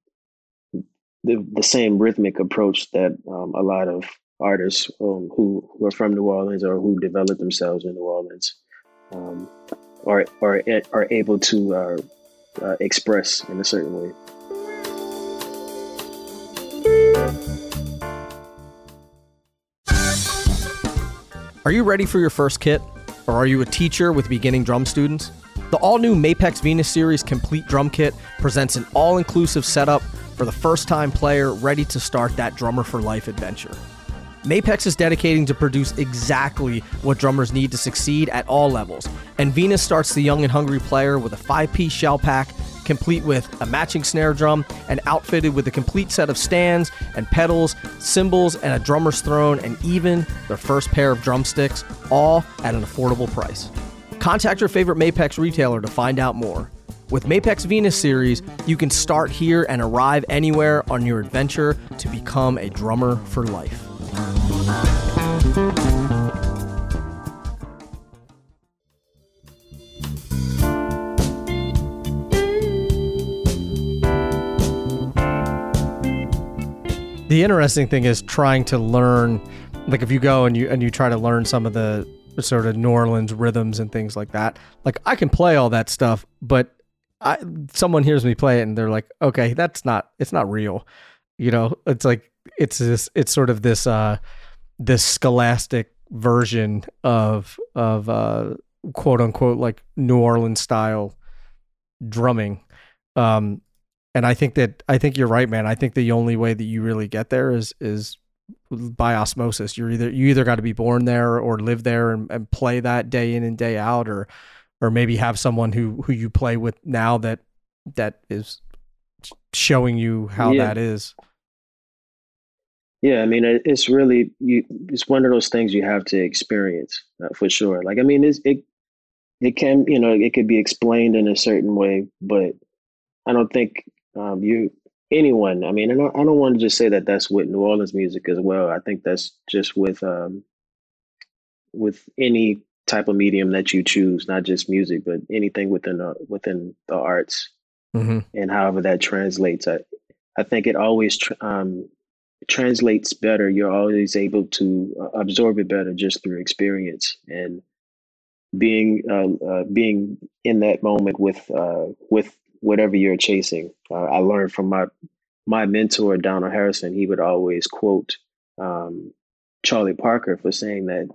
the the same rhythmic approach that um, a lot of artists um, who who are from New Orleans or who develop themselves in New Orleans um, are are are able to uh, uh, express in a certain way. Are you ready for your first kit? Or are you a teacher with beginning drum students? The all new Mapex Venus Series Complete Drum Kit presents an all inclusive setup for the first time player ready to start that drummer for life adventure. Mapex is dedicating to produce exactly what drummers need to succeed at all levels, and Venus starts the young and hungry player with a five piece shell pack complete with a matching snare drum and outfitted with a complete set of stands and pedals, cymbals, and a drummer's throne, and even their first pair of drumsticks, all at an affordable price. Contact your favorite Mapex retailer to find out more. With Mapex Venus series, you can start here and arrive anywhere on your adventure to become a drummer for life. The interesting thing is trying to learn like if you go and you and you try to learn some of the sort of New Orleans rhythms and things like that. Like I can play all that stuff, but I someone hears me play it and they're like, "Okay, that's not it's not real." You know, it's like it's this it's sort of this uh this scholastic version of of uh quote unquote like New Orleans style drumming. Um and I think that I think you're right, man. I think the only way that you really get there is is by osmosis. You're either you either got to be born there or live there and, and play that day in and day out, or or maybe have someone who who you play with now that that is showing you how yeah. that is. Yeah, I mean, it's really you. It's one of those things you have to experience uh, for sure. Like, I mean, it's, it it can you know it could be explained in a certain way, but I don't think um, you anyone. I mean, I don't, I don't want to just say that that's with New Orleans music as well. I think that's just with um, with any type of medium that you choose, not just music, but anything within the within the arts, mm-hmm. and however that translates. I I think it always tr- um, translates better. You're always able to uh, absorb it better just through experience and being uh, uh, being in that moment with uh, with whatever you're chasing. Uh, I learned from my my mentor Donald Harrison. He would always quote um, Charlie Parker for saying that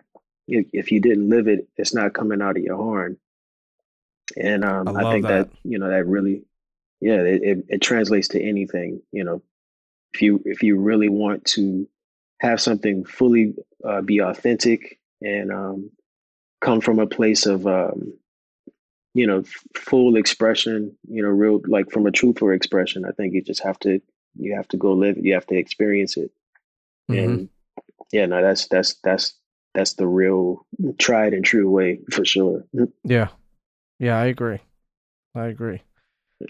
if, if, you didn't live it, it's not coming out of your horn. And um, I, I, think that. that. you know that really, yeah, it, it, it translates to anything. You know, if you if you really want to have something fully uh, be authentic and um, come from a place of um, you know full expression you know real like from a truthful expression i think you just have to you have to go live it you have to experience it. Mm-hmm. and yeah no that's that's that's that's the real tried and true way for sure. Yeah. Yeah i agree. I agree.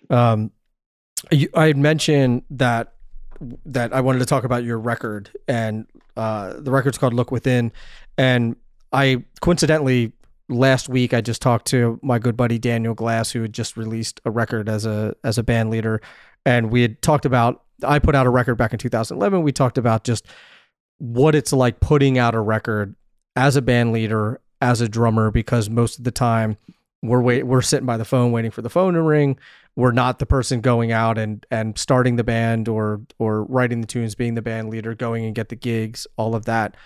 Um you, i had mentioned that that i wanted to talk about your record and uh the record's called look within and i coincidentally last week I just talked to my good buddy Daniel Glass, who had just released a record as a as a band leader, and we had talked about. I put out a record back in 2011. We talked about just what it's like putting out a record as a band leader, as a drummer, because most of the time we're wait we're sitting by the phone waiting for the phone to ring. We're not the person going out and and starting the band or or writing the tunes, being the band leader, going and get the gigs, all of that.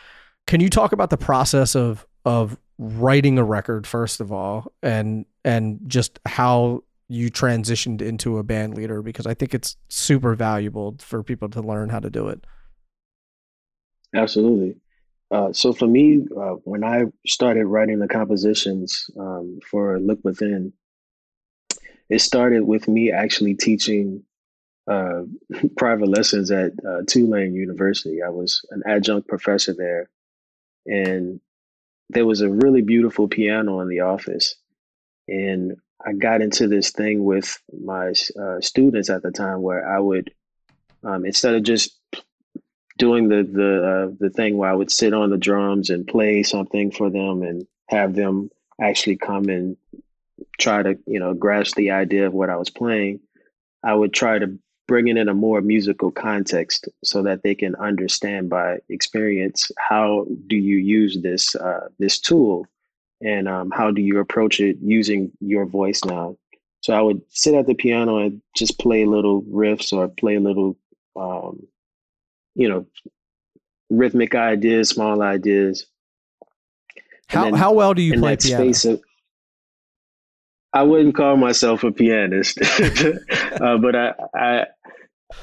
Can you talk about the process of of writing a record first of all and and just how you transitioned into a band leader because I think it's super valuable for people to learn how to do it. Absolutely. Uh, so for me, uh, when I started writing the compositions um, for Look Within, it started with me actually teaching uh, private lessons at uh, Tulane University. I was an adjunct professor there, and there was a really beautiful piano in the office. And I got into this thing with my uh, students at the time where I would, um, instead of just doing the the uh, the thing where I would sit on the drums and play something for them and have them actually come and try to you know grasp the idea of what I was playing. I would try to bring it in a more musical context so that they can understand by experience how do you use this uh, this tool and um, how do you approach it using your voice now. So I would sit at the piano and just play little riffs or play little, um, you know, rhythmic ideas, small ideas. How then, how well do you play piano? Of, I wouldn't call myself a pianist, uh, but I, I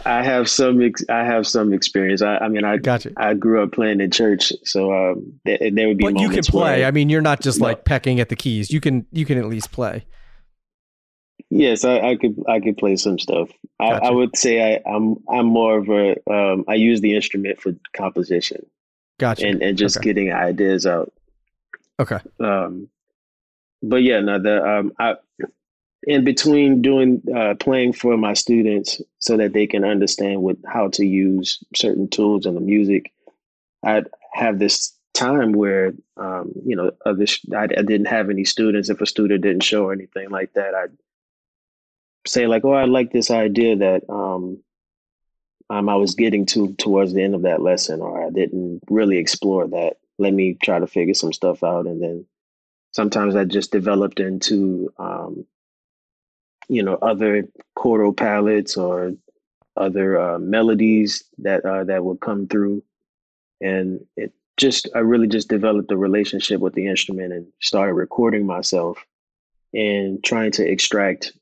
I have some ex- I have some experience. I, I mean I gotcha. I grew up playing in church, so um, th- there would be. But you can play. I mean, you're not just no. like pecking at the keys. You can you can at least play. Yes, I, I could I could play some stuff. Gotcha. I, I, would say I, am I'm, I'm more of a um, I use the instrument for composition. Gotcha. And and just okay. getting ideas out. Okay. Um, but yeah, no, the um, I in between doing uh, playing for my students so that they can understand what how to use certain tools in the music. I'd have this time where um, you know other I, I didn't have any students. If a student didn't show or anything like that, I'd say like, "Oh, I like this idea that um, um, I was getting to towards the end of that lesson, or I didn't really explore that. Let me try to figure some stuff out, and then sometimes that just developed into um, you know other chordal palettes or other uh, melodies that uh, that would come through and it just i really just developed a relationship with the instrument and started recording myself and trying to extract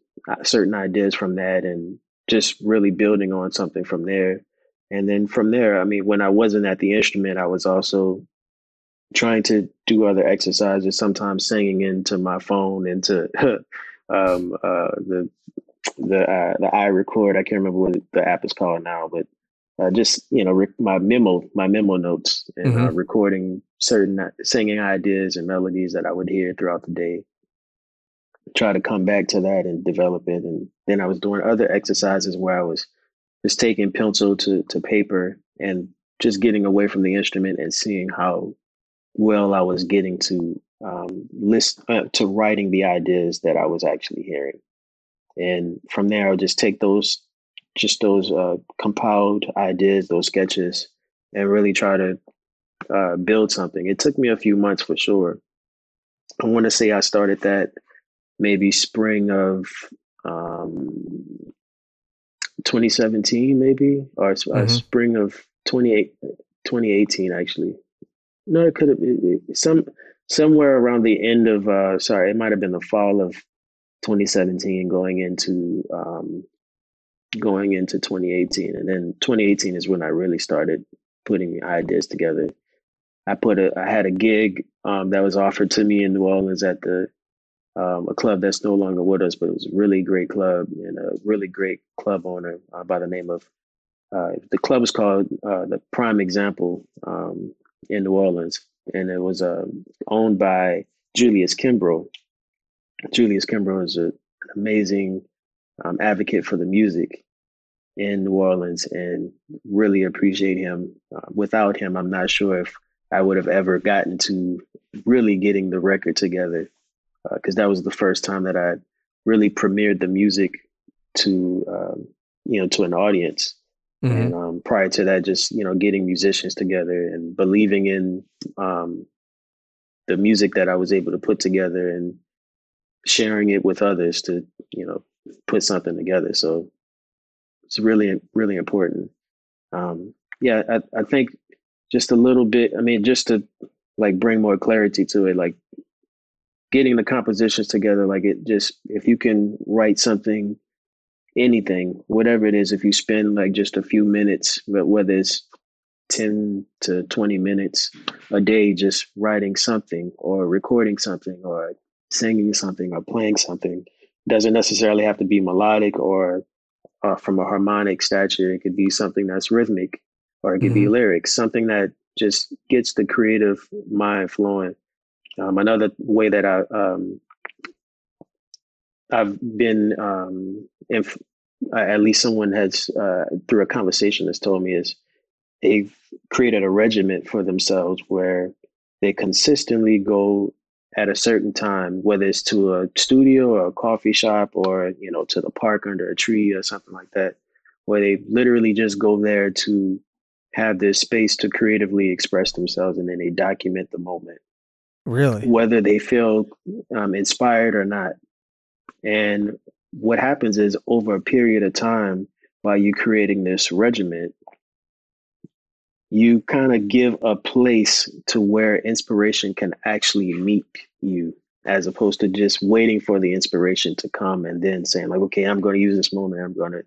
certain ideas from that and just really building on something from there and then from there i mean when i wasn't at the instrument i was also trying to do other exercises, sometimes singing into my phone, into um, uh, the the uh, the iRecord. I can't remember what the app is called now, but uh, just you know rec- my memo my memo notes and uh, mm-hmm. recording certain uh, singing ideas and melodies that I would hear throughout the day. Try to come back to that and develop it, and then I was doing other exercises where I was just taking pencil to to paper and just getting away from the instrument and seeing how well I was getting to um, list uh, to writing the ideas that I was actually hearing, and from there I would just take those just those uh, compiled ideas, those sketches, and really try to uh, build something. It took me a few months for sure. I want to say I started that maybe spring of um, 2017, maybe, or uh, mm-hmm. spring of 28, 2018, actually. No, it could have some somewhere around the end of uh sorry, it might have been the fall of 2017 going into um going into 2018 and then 2018 is when I really started putting ideas together. I put a I had a gig um that was offered to me in New Orleans at the um, a club that's no longer with us, but it was a really great club and a really great club owner uh, by the name of uh, the club was called uh, the Prime Example. Um, in New Orleans, and it was uh, owned by Julius Kimbrough. Julius Kimbrough is an amazing um, advocate for the music in New Orleans, and really appreciate him. Uh, without him, I'm not sure if I would have ever gotten to really getting the record together, because uh, that was the first time that I really premiered the music to um, you know to an audience Mm-hmm. And um, prior to that, just you know, getting musicians together and believing in um, the music that I was able to put together and sharing it with others to you know put something together. So it's really really important. Um, yeah, I, I think just a little bit. I mean, just to like bring more clarity to it, like getting the compositions together. Like it just if you can write something anything, whatever it is, if you spend like just a few minutes, but whether it's 10 to 20 minutes a day just writing something or recording something or singing something or playing something doesn't necessarily have to be melodic or uh, from a harmonic stature it could be something that's rhythmic or it could mm-hmm. be lyrics something that just gets the creative mind flowing um, another way that i um, I've been, um, if at least someone has, uh, through a conversation, has told me is they've created a regiment for themselves where they consistently go at a certain time, whether it's to a studio or a coffee shop or, you know, to the park under a tree or something like that, where they literally just go there to have this space to creatively express themselves and then they document the moment. Really? Whether they feel um, inspired or not. And what happens is over a period of time, while you're creating this regiment, you kind of give a place to where inspiration can actually meet you as opposed to just waiting for the inspiration to come and then saying like okay i'm going to use this moment i'm going to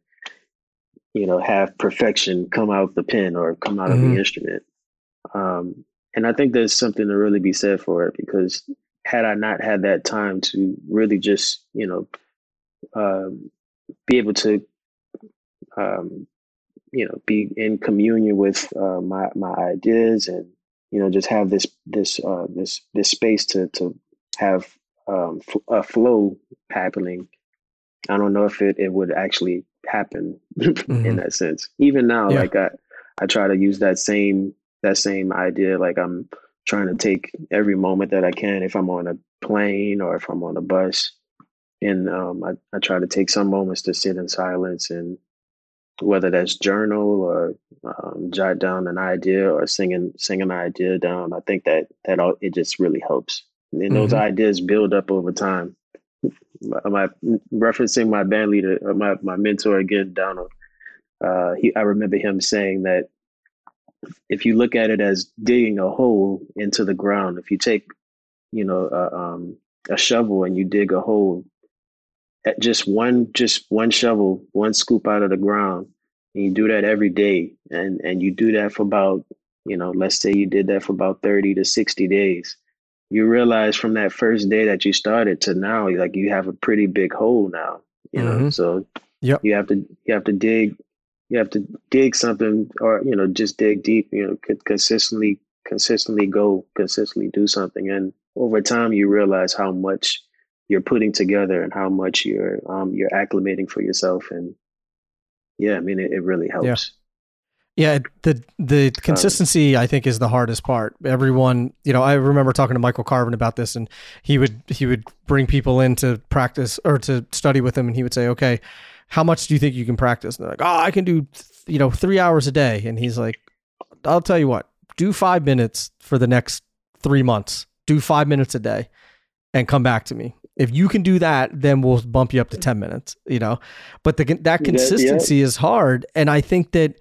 you know have perfection come out of the pen or come out mm-hmm. of the mm-hmm. instrument um, and i think there's something to really be said for it because had i not had that time to really just you know um, be able to um, you know be in communion with uh, my my ideas and you know just have this this uh, this this space to to have um, a flow happening. I don't know if it, it would actually happen mm-hmm. in that sense. Even now, yeah. like I I try to use that same that same idea. Like I'm trying to take every moment that I can if I'm on a plane or if I'm on a bus. And um, I, I try to take some moments to sit in silence and whether that's journal or um, jot down an idea or singing sing an idea down. I think that that all it just really helps, and mm-hmm. those ideas build up over time. Am I referencing my band leader, uh, my my mentor again, Donald? Uh, he, I remember him saying that if you look at it as digging a hole into the ground, if you take, you know, uh, um, a shovel and you dig a hole at just one just one shovel, one scoop out of the ground, and you do that every day, and and you do that for about you know, let's say you did that for about thirty to sixty days. You realize from that first day that you started to now, like you have a pretty big hole now. You know, mm-hmm. so yep. you have to you have to dig you have to dig something or you know just dig deep you know consistently consistently go consistently do something and over time you realize how much you're putting together and how much you're um, you're acclimating for yourself and yeah i mean it, it really helps yeah. Yeah, the the um, consistency I think is the hardest part. Everyone, you know, I remember talking to Michael Carvin about this, and he would he would bring people in to practice or to study with him, and he would say, "Okay, how much do you think you can practice?" And they're like, "Oh, I can do, you know, three hours a day." And he's like, "I'll tell you what, do five minutes for the next three months. Do five minutes a day, and come back to me. If you can do that, then we'll bump you up to 10 minutes, you know. But the that consistency yeah, yeah. is hard and I think that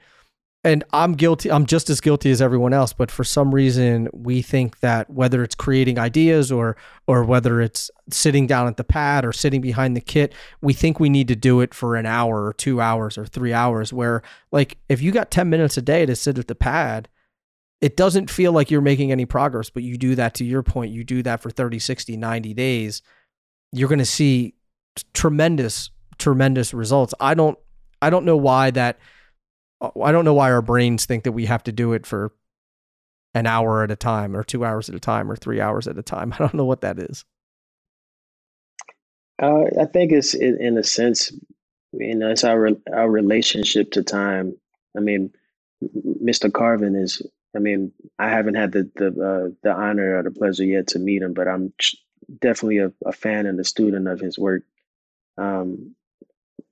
and I'm guilty I'm just as guilty as everyone else, but for some reason we think that whether it's creating ideas or or whether it's sitting down at the pad or sitting behind the kit, we think we need to do it for an hour or 2 hours or 3 hours where like if you got 10 minutes a day to sit at the pad, it doesn't feel like you're making any progress, but you do that to your point, you do that for 30, 60, 90 days, you're going to see tremendous, tremendous results. I don't, I don't know why that, I don't know why our brains think that we have to do it for an hour at a time or two hours at a time or three hours at a time. I don't know what that is. Uh, I think it's in, in a sense, you know, it's our our relationship to time. I mean, Mr. Carvin is I mean, I haven't had the the uh, the honor or the pleasure yet to meet him, but I'm definitely a, a fan and a student of his work. Um,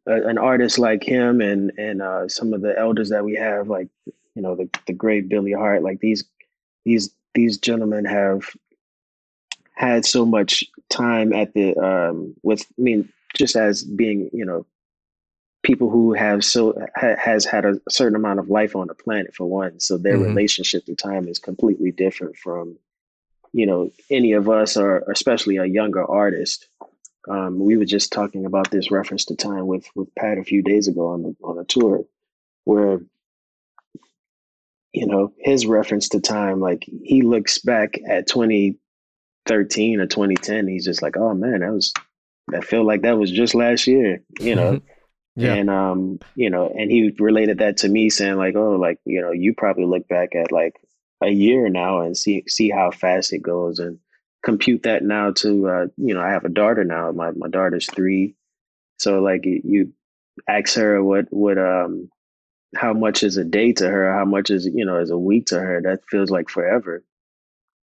an artist like him and and uh, some of the elders that we have, like you know the the great Billy Hart, like these these these gentlemen have had so much time at the um, with I mean just as being you know people who have so ha, has had a certain amount of life on the planet for one so their mm-hmm. relationship to time is completely different from you know any of us or especially a younger artist um, we were just talking about this reference to time with with pat a few days ago on the on a tour where you know his reference to time like he looks back at 2013 or 2010 he's just like oh man that was I feel like that was just last year you know Yeah. And um, you know, and he related that to me saying like, oh, like, you know, you probably look back at like a year now and see see how fast it goes and compute that now to uh, you know, I have a daughter now. My my daughter's three. So like you ask her what what um how much is a day to her, how much is, you know, is a week to her, that feels like forever.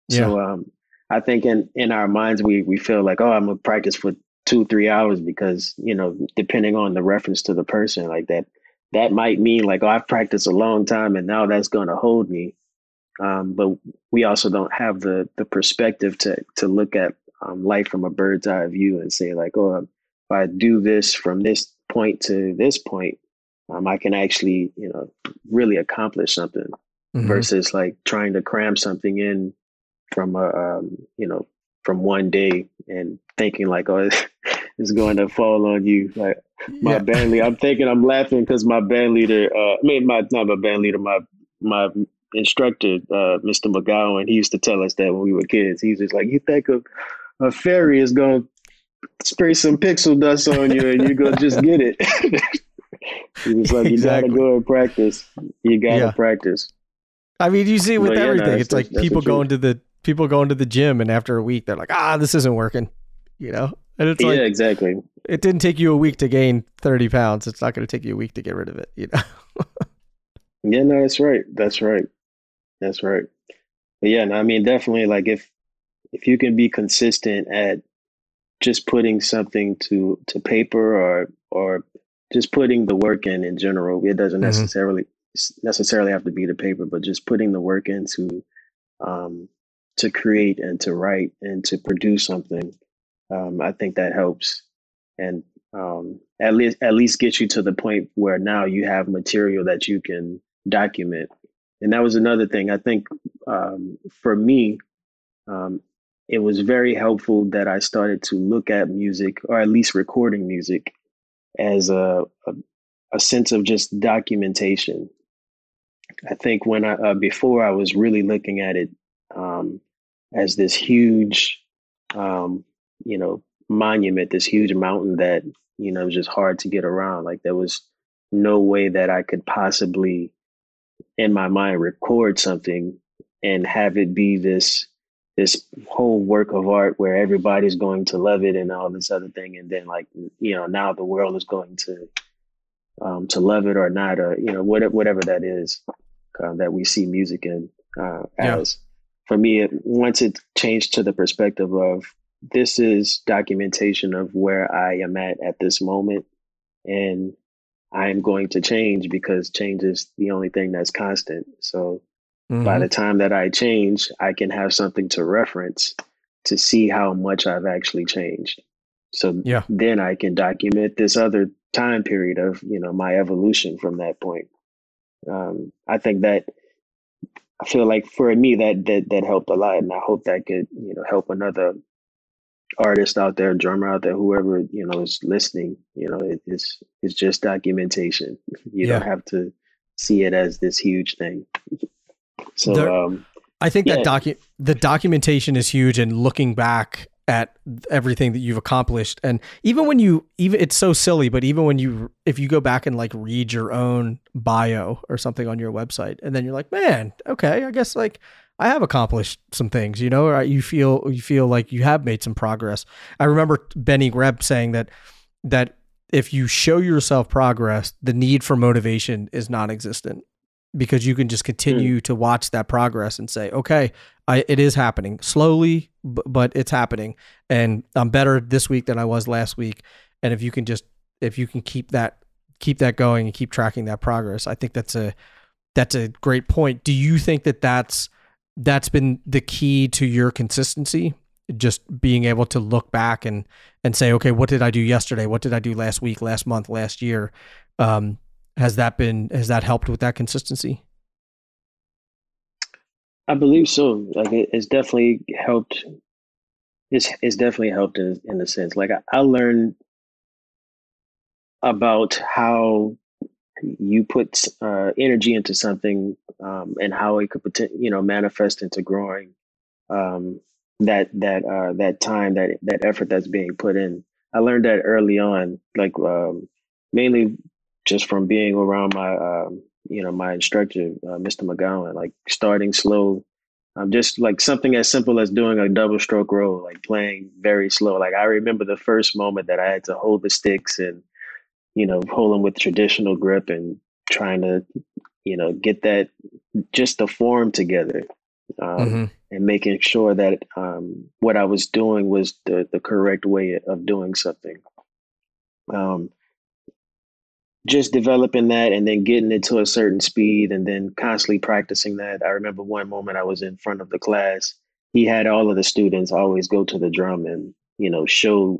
Yeah. So um I think in in our minds we we feel like oh I'm gonna practice for two three hours because you know depending on the reference to the person like that that might mean like oh I've practiced a long time and now that's gonna hold me. Um, but we also don't have the the perspective to to look at um, life from a bird's eye view and say like oh if I do this from this point to this point um, I can actually you know really accomplish something mm-hmm. versus like trying to cram something in from a um, you know from one day and thinking like oh it's going to fall on you like my yeah. band leader i'm thinking i'm laughing because my band leader uh i mean my not my band leader my my instructor uh mr mcgowan he used to tell us that when we were kids he's just like you think a, a fairy is going to spray some pixel dust on you and you're going to just get it he was like you exactly. gotta go and practice you gotta yeah. practice I mean, you see it with yeah, everything. No, it's like people going to the people going to the gym, and after a week, they're like, "Ah, this isn't working," you know. And it's yeah, like, exactly. It didn't take you a week to gain thirty pounds. It's not going to take you a week to get rid of it, you know. yeah, no, that's right. That's right. That's right. But yeah, no, I mean, definitely, like if if you can be consistent at just putting something to to paper or or just putting the work in in general, it doesn't mm-hmm. necessarily necessarily have to be the paper, but just putting the work into um, to create and to write and to produce something. Um, I think that helps, and um, at least at least get you to the point where now you have material that you can document. And that was another thing. I think um, for me, um, it was very helpful that I started to look at music, or at least recording music, as a, a, a sense of just documentation. I think when I uh, before I was really looking at it um, as this huge, um, you know, monument, this huge mountain that you know was just hard to get around. Like there was no way that I could possibly, in my mind, record something and have it be this this whole work of art where everybody's going to love it and all this other thing, and then like you know now the world is going to um, to love it or not, or you know whatever whatever that is uh, that we see music in uh, as. Yeah. For me, it, once it changed to the perspective of this is documentation of where I am at at this moment, and I am going to change because change is the only thing that's constant. So mm-hmm. by the time that I change, I can have something to reference to see how much I've actually changed. So yeah. then I can document this other time period of you know my evolution from that point um, I think that I feel like for me that that that helped a lot, and I hope that could you know help another artist out there, drummer out there, whoever you know is listening. You know, it, it's it's just documentation. You yeah. don't have to see it as this huge thing. So there, um, I think yeah. that docu- the documentation is huge, and looking back at everything that you've accomplished and even when you even it's so silly but even when you if you go back and like read your own bio or something on your website and then you're like man okay i guess like i have accomplished some things you know or you feel you feel like you have made some progress i remember benny greb saying that that if you show yourself progress the need for motivation is non-existent because you can just continue mm. to watch that progress and say, okay, I, it is happening slowly, b- but it's happening, and I'm better this week than I was last week. And if you can just if you can keep that keep that going and keep tracking that progress, I think that's a that's a great point. Do you think that that's that's been the key to your consistency? Just being able to look back and and say, okay, what did I do yesterday? What did I do last week, last month, last year? Um, has that been has that helped with that consistency? I believe so. Like it, it's definitely helped. It's it's definitely helped in in a sense. Like I, I learned about how you put uh, energy into something um, and how it could you know manifest into growing um, that that uh, that time that that effort that's being put in. I learned that early on, like um, mainly just from being around my um, you know my instructor uh, mr mcgowan like starting slow um, just like something as simple as doing a double stroke roll like playing very slow like i remember the first moment that i had to hold the sticks and you know hold them with traditional grip and trying to you know get that just the form together um, mm-hmm. and making sure that um, what I was doing was the the correct way of doing something. Um, just developing that and then getting it to a certain speed and then constantly practicing that. I remember one moment I was in front of the class. He had all of the students always go to the drum and you know show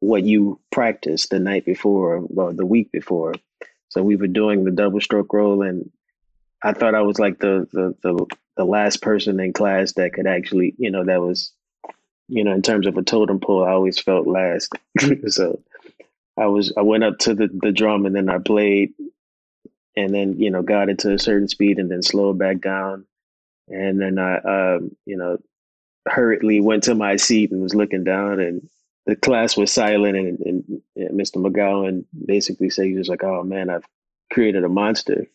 what you practiced the night before or the week before. So we were doing the double stroke roll and I thought I was like the the the, the last person in class that could actually, you know, that was, you know, in terms of a totem pole, I always felt last. so I was I went up to the, the drum and then I played and then, you know, got it to a certain speed and then slowed back down. And then I um, you know, hurriedly went to my seat and was looking down and the class was silent and, and, and Mr. McGowan basically said he was like, Oh man, I've created a monster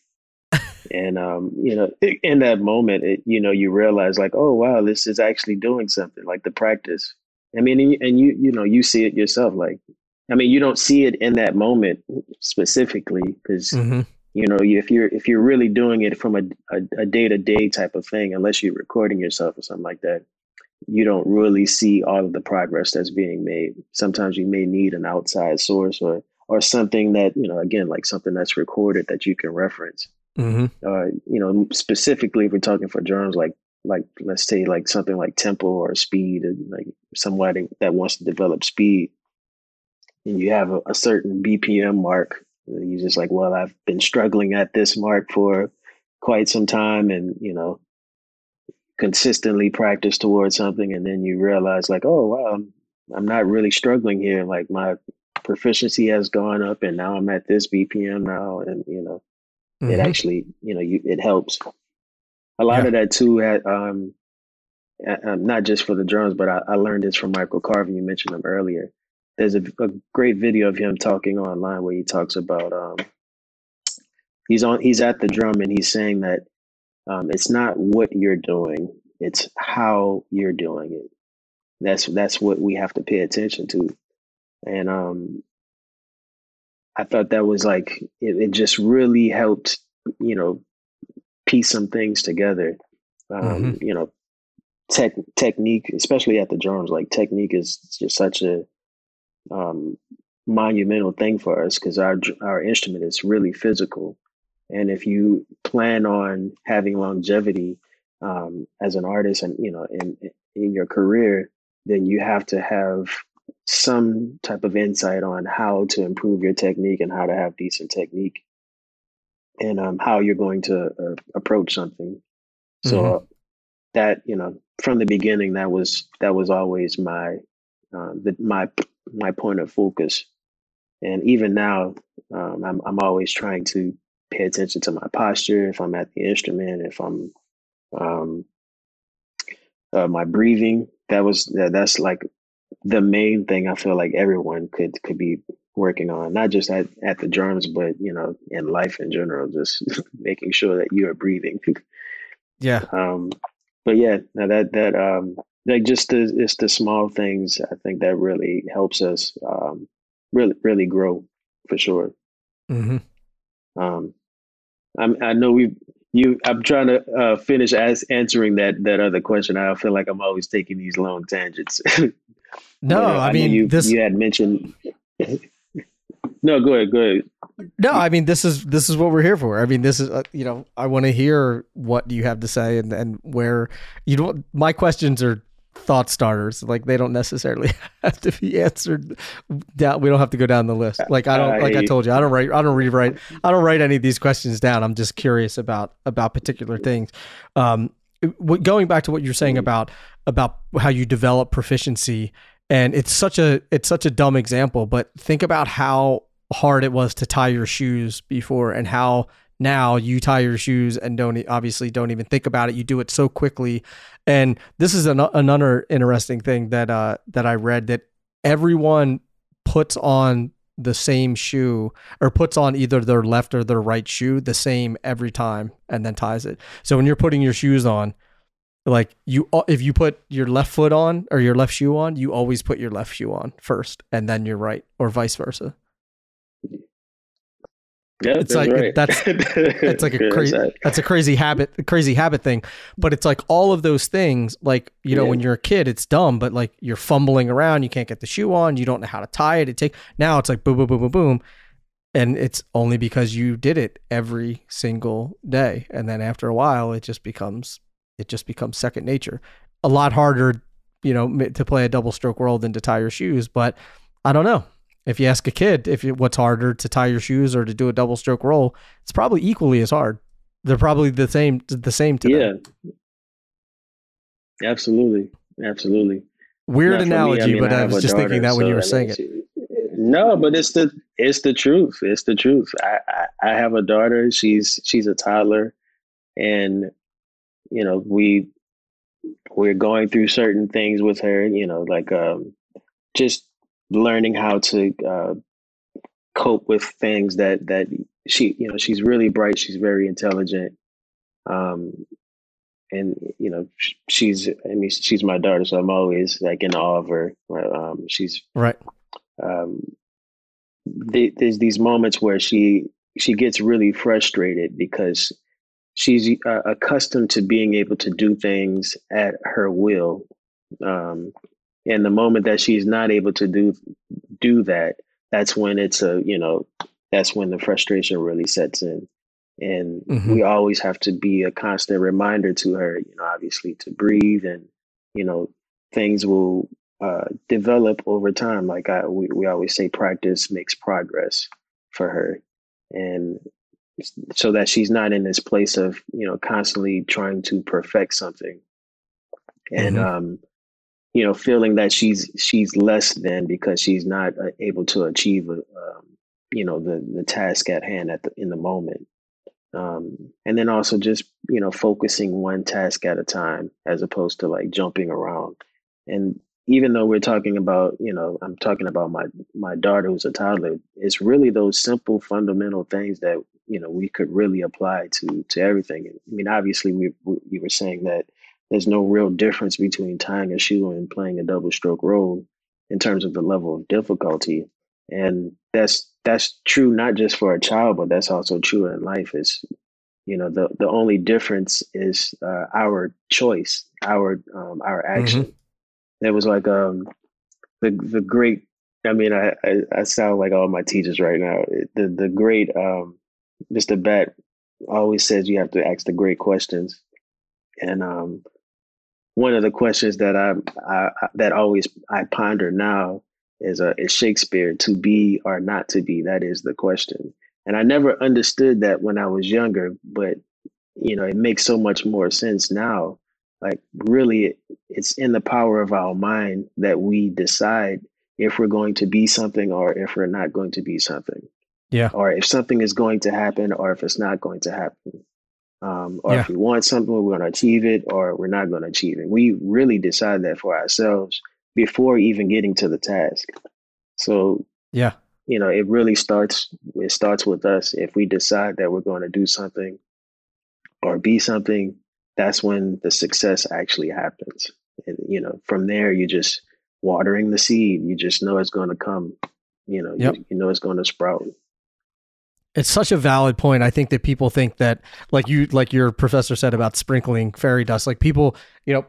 and um, you know in that moment it, you know you realize like oh wow this is actually doing something like the practice i mean and you you know you see it yourself like i mean you don't see it in that moment specifically because mm-hmm. you know if you're if you're really doing it from a, a, a day-to-day type of thing unless you're recording yourself or something like that you don't really see all of the progress that's being made sometimes you may need an outside source or or something that you know again like something that's recorded that you can reference Mm-hmm. Uh, you know, specifically if we're talking for drums, like like let's say like something like tempo or speed, like somebody that wants to develop speed, and you have a, a certain BPM mark, you just like, well, I've been struggling at this mark for quite some time, and you know, consistently practice towards something, and then you realize like, oh wow, I'm, I'm not really struggling here. Like my proficiency has gone up, and now I'm at this BPM now, and you know mm-hmm. it actually you know you, it helps a lot yeah. of that too had um, um, not just for the drums but I, I, learned this from michael carvin you mentioned him earlier there's a, a, great video of him talking online where he talks about um, he's on he's at the drum and he's saying that um, it's not what you're doing it's how you're doing it that's that's what we have to pay attention to and um I thought that was like it, it just really helped, you know, piece some things together. Um, mm-hmm. You know, tech technique, especially at the drums, like technique is just such a um, monumental thing for us because our our instrument is really physical, and if you plan on having longevity um, as an artist and you know in in your career, then you have to have some type of insight on how to improve your technique and how to have decent technique and um, how you're going to uh, approach something. So mm-hmm. uh, that you know, from the beginning, that was that was always my uh, the, my my point of focus. And even now, um, I'm I'm always trying to pay attention to my posture if I'm at the instrument, if I'm um, uh, my breathing. That was that, that's like the main thing I feel like everyone could could be working on, not just at, at the drums, but you know, in life in general, just making sure that you are breathing. yeah. Um, but yeah, now that that um, like just the it's the small things I think that really helps us um, really really grow for sure. Mm-hmm. Um, I'm, I know we you i'm trying to uh, finish as answering that that other question. I feel like i'm always taking these long tangents. No uh, I, I, mean you, this you had mentioned no go ahead go ahead. No i mean this is this is what we're here for. I mean this is uh, you know i want to hear what you have to say and and where you know my questions are thought starters. Like they don't necessarily have to be answered down. We don't have to go down the list. Like I don't, like I told you, I don't write, I don't rewrite, I don't write any of these questions down. I'm just curious about, about particular things. Um, going back to what you're saying about, about how you develop proficiency and it's such a, it's such a dumb example, but think about how hard it was to tie your shoes before and how now you tie your shoes and don't obviously don't even think about it. You do it so quickly. And this is an, another interesting thing that uh, that I read that everyone puts on the same shoe or puts on either their left or their right shoe the same every time and then ties it. So when you're putting your shoes on, like you if you put your left foot on or your left shoe on, you always put your left shoe on first and then your right or vice versa. Yep, it's like right. that's it's like a crazy that's a crazy habit a crazy habit thing. But it's like all of those things like you know Yeah. when you're a kid it's dumb but like you're fumbling around you can't get the shoe on you don't know how to tie it it take now it's like boom boom boom boom boom. And it's only because you did it every single day. And then after a while it just becomes it just becomes second nature. A lot harder you know to play a double stroke roll than to tie your shoes but i don't know if you ask a kid if you, what's harder to tie your shoes or to do a double stroke roll it's probably equally as hard they're probably the same the same to them. Yeah. Absolutely. Absolutely. weird Now, for me, analogy mean, but i, have was just thinking that when you were saying it No, but it's the it's the truth. It's the truth. I, I I have a daughter. She's she's a toddler, and you know we we're going through certain things with her. You know, like um, just learning how to uh, cope with things that that she you know she's really bright. She's very intelligent. Um, and you know she's I mean she's my daughter, so I'm always like in awe of her. Um, she's right um, th- there's these moments where she she gets really frustrated because she's uh, accustomed to being able to do things at her will um, and the moment that she's not able to do do that that's when it's a you know that's when the frustration really sets in and Mhm. we always have to be a constant reminder to her you know obviously to breathe and you know things will uh, develop over time. Like I, we, we always say, practice makes progress for her, and so that she's not in this place of you know constantly trying to perfect something, and Mhm. um, you know feeling that she's she's less than because she's not uh, able to achieve a, um, you know the the task at hand at the in the moment. Um, and then also just you know focusing one task at a time as opposed to like jumping around and even though we're talking about you know i'm talking about my my daughter who's a toddler it's really those simple fundamental things that you know we could really apply to to everything i mean obviously we we were saying that there's no real difference between tying a shoe and playing a double stroke roll in terms of the level of difficulty. And that's that's true not just for a child but that's also true in life. Is you know the the only difference is uh, our choice our um, our action. There was like um the the great i mean I, I i sound like all my teachers right now. The the great um mr bat always says you have to ask the great questions. And um one of the questions that I, I I- that always I ponder now is uh, is Shakespeare to be or not to be? That is the question, and I never understood that when I was younger, but you know it makes so much more sense now. Like really, it's in the power of our mind that we decide if we're going to be something or if we're not going to be something yeah or if something is going to happen or if it's not going to happen. Um, or Yeah. if we want something, we're going to achieve it or we're not going to achieve it. We really decide that for ourselves before even getting to the task. So, yeah you know, it really starts, it starts with us. If we decide that we're going to do something or be something, that's when the success actually happens. And, you know, from there, you just watering the seed. You just know it's going to come, you know, Yep. you, you know, it's going to sprout. It's such a valid point. I think that people think that, like you, like your professor said about sprinkling fairy dust. Like people, you know,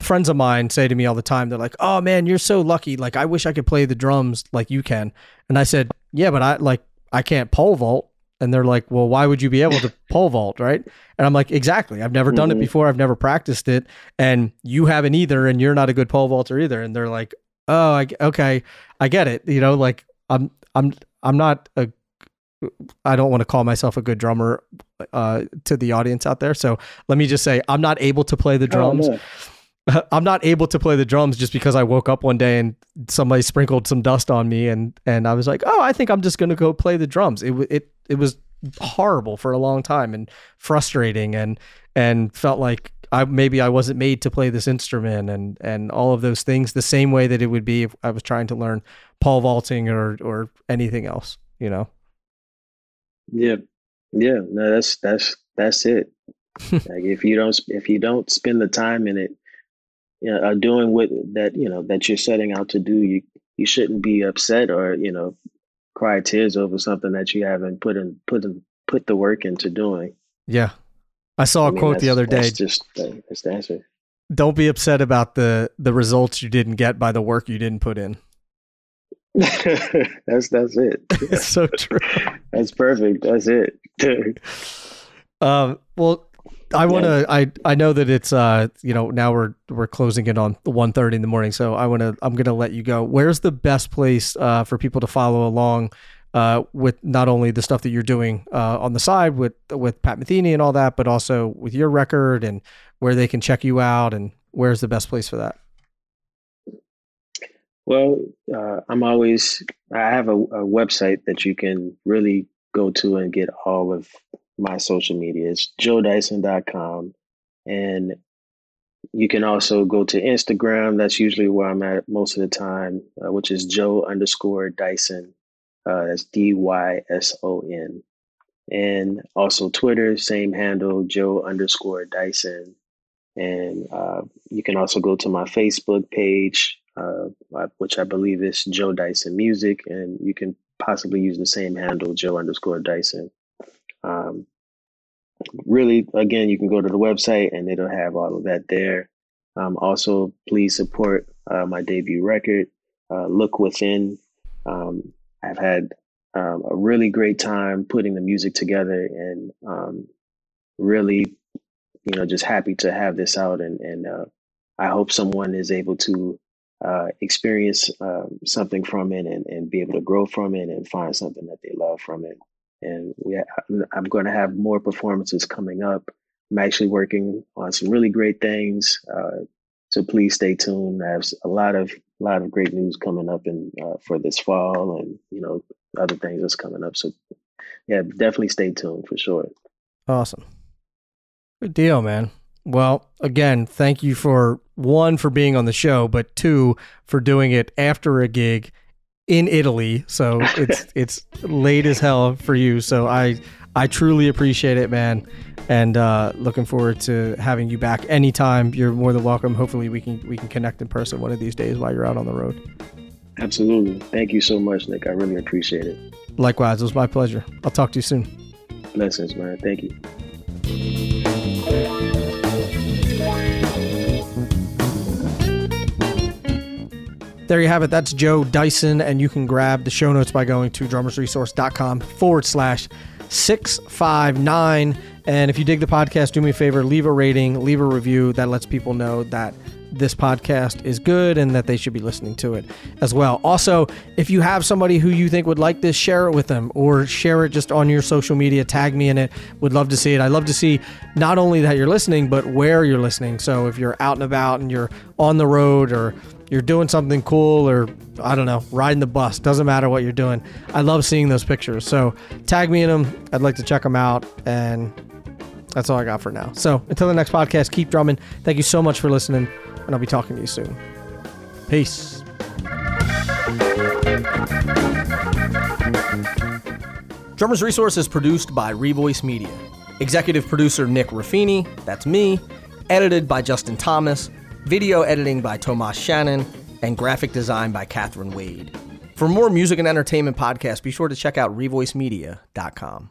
friends of mine say to me all the time, they're like, "Oh man, you're so lucky. Like I wish I could play the drums like you can." And I said, "Yeah, but I like I can't pole vault." And they're like, "Well, why would you be able to pole vault, right?" And I'm like, "Exactly. I've never done it Mhm. before. I've never practiced it, and you haven't either, and you're not a good pole vaulter either." And they're like, "Oh, I, okay, I get it. You know, like I'm I'm I'm not a I don't want to call myself a good drummer uh, to the audience out there. So let me just say, I'm not able to play the drums. Oh, no. I'm not able to play the drums just because I woke up one day and somebody sprinkled some dust on me, and and I was like, oh, I think I'm just gonna go play the drums. It it it was horrible for a long time and frustrating, and and felt like I maybe I wasn't made to play this instrument, and and all of those things. The same way that it would be if I was trying to learn pole vaulting or or anything else, you know. Yeah, yeah. No, that's that's that's it. like if you don't if you don't spend the time in it, you know, uh, doing what that you know that you're setting out to do, you you shouldn't be upset or you know cry tears over something that you haven't put in put in put the work into doing. Yeah. I saw a I mean, quote the other day. That's just the, that's the answer. Don't be upset about the the results you didn't get by the work you didn't put in. that's that's it. It's so true. That's perfect. That's it. Um, well, I want to. I I know that it's uh you know now we're we're closing it on 1.30 in the morning, so I want to. I'm gonna let you go. Where's the best place uh for people to follow along? Uh, with not only the stuff that you're doing uh, on the side with with Pat Metheny and all that, but also with your record and where they can check you out and where's the best place for that? Well, uh, I'm always, I have a, a website that you can really go to and get all of my social media. It's joedyson.com. And you can also go to Instagram. That's usually where I'm at most of the time, uh, which is Joe underscore Dyson. Uh, that's D Y S O N. And also Twitter, same handle, Joe underscore Dyson. And uh, you can also go to my Facebook page, uh, uh, which I believe is Joe Dyson Music, and you can possibly use the same handle, Joe underscore Dyson. Um, really, again, you can go to the website and it'll have all of that there. Um, also, please support uh, my debut record, uh, Look Within. Um, I've had um, a really great time putting the music together and um, really, you know, just happy to have this out. And, and uh, I hope someone is able to uh, experience um, something from it and, and be able to grow from it and find something that they love from it. And we, I'm, going to have more performances coming up. I'm actually working on some really great things. Uh, so please stay tuned. I have a lot of a lot of great news coming up in uh, for this fall, and you know other things that's coming up. So yeah, definitely stay tuned for sure. Awesome. Good deal, man. Well, again, thank you for one for being on the show, but two for doing it after a gig in Italy. So it's it's late as hell for you. So I I truly appreciate it, man. And uh, looking forward to having you back anytime. You're more than welcome. Hopefully we can we can connect in person one of these days while you're out on the road. Absolutely. Thank you so much, Nick. I really appreciate it. Likewise, it was my pleasure. I'll talk to you soon. Blessings, man. Thank you. There you have it. That's Joe Dyson, and you can grab the show notes by going to drummersresource.com forward slash 659. And if you dig the podcast, do me a favor, leave a rating, leave a review. That lets people know that this podcast is good and that they should be listening to it as well. Also, if you have somebody who you think would like this, share it with them or share it just on your social media. Tag me in it. Would love to see it. I love to see not only that you're listening, but where you're listening. So if you're out and about and you're on the road or you're doing something cool or I don't know, riding the bus, doesn't matter what you're doing. I love seeing those pictures. So tag me in them. I'd like to check them out. And that's all I got for now. So until the next podcast, keep drumming. Thank you so much for listening, and I'll be talking to you soon. Peace. Drummers Resource is produced by Revoice Media. Executive producer Nick Ruffini, that's me. Edited by Justin Thomas. Video editing by Tomas Shannon. And graphic design by Catherine Wade. For more music and entertainment podcasts, be sure to check out revoicemedia.com.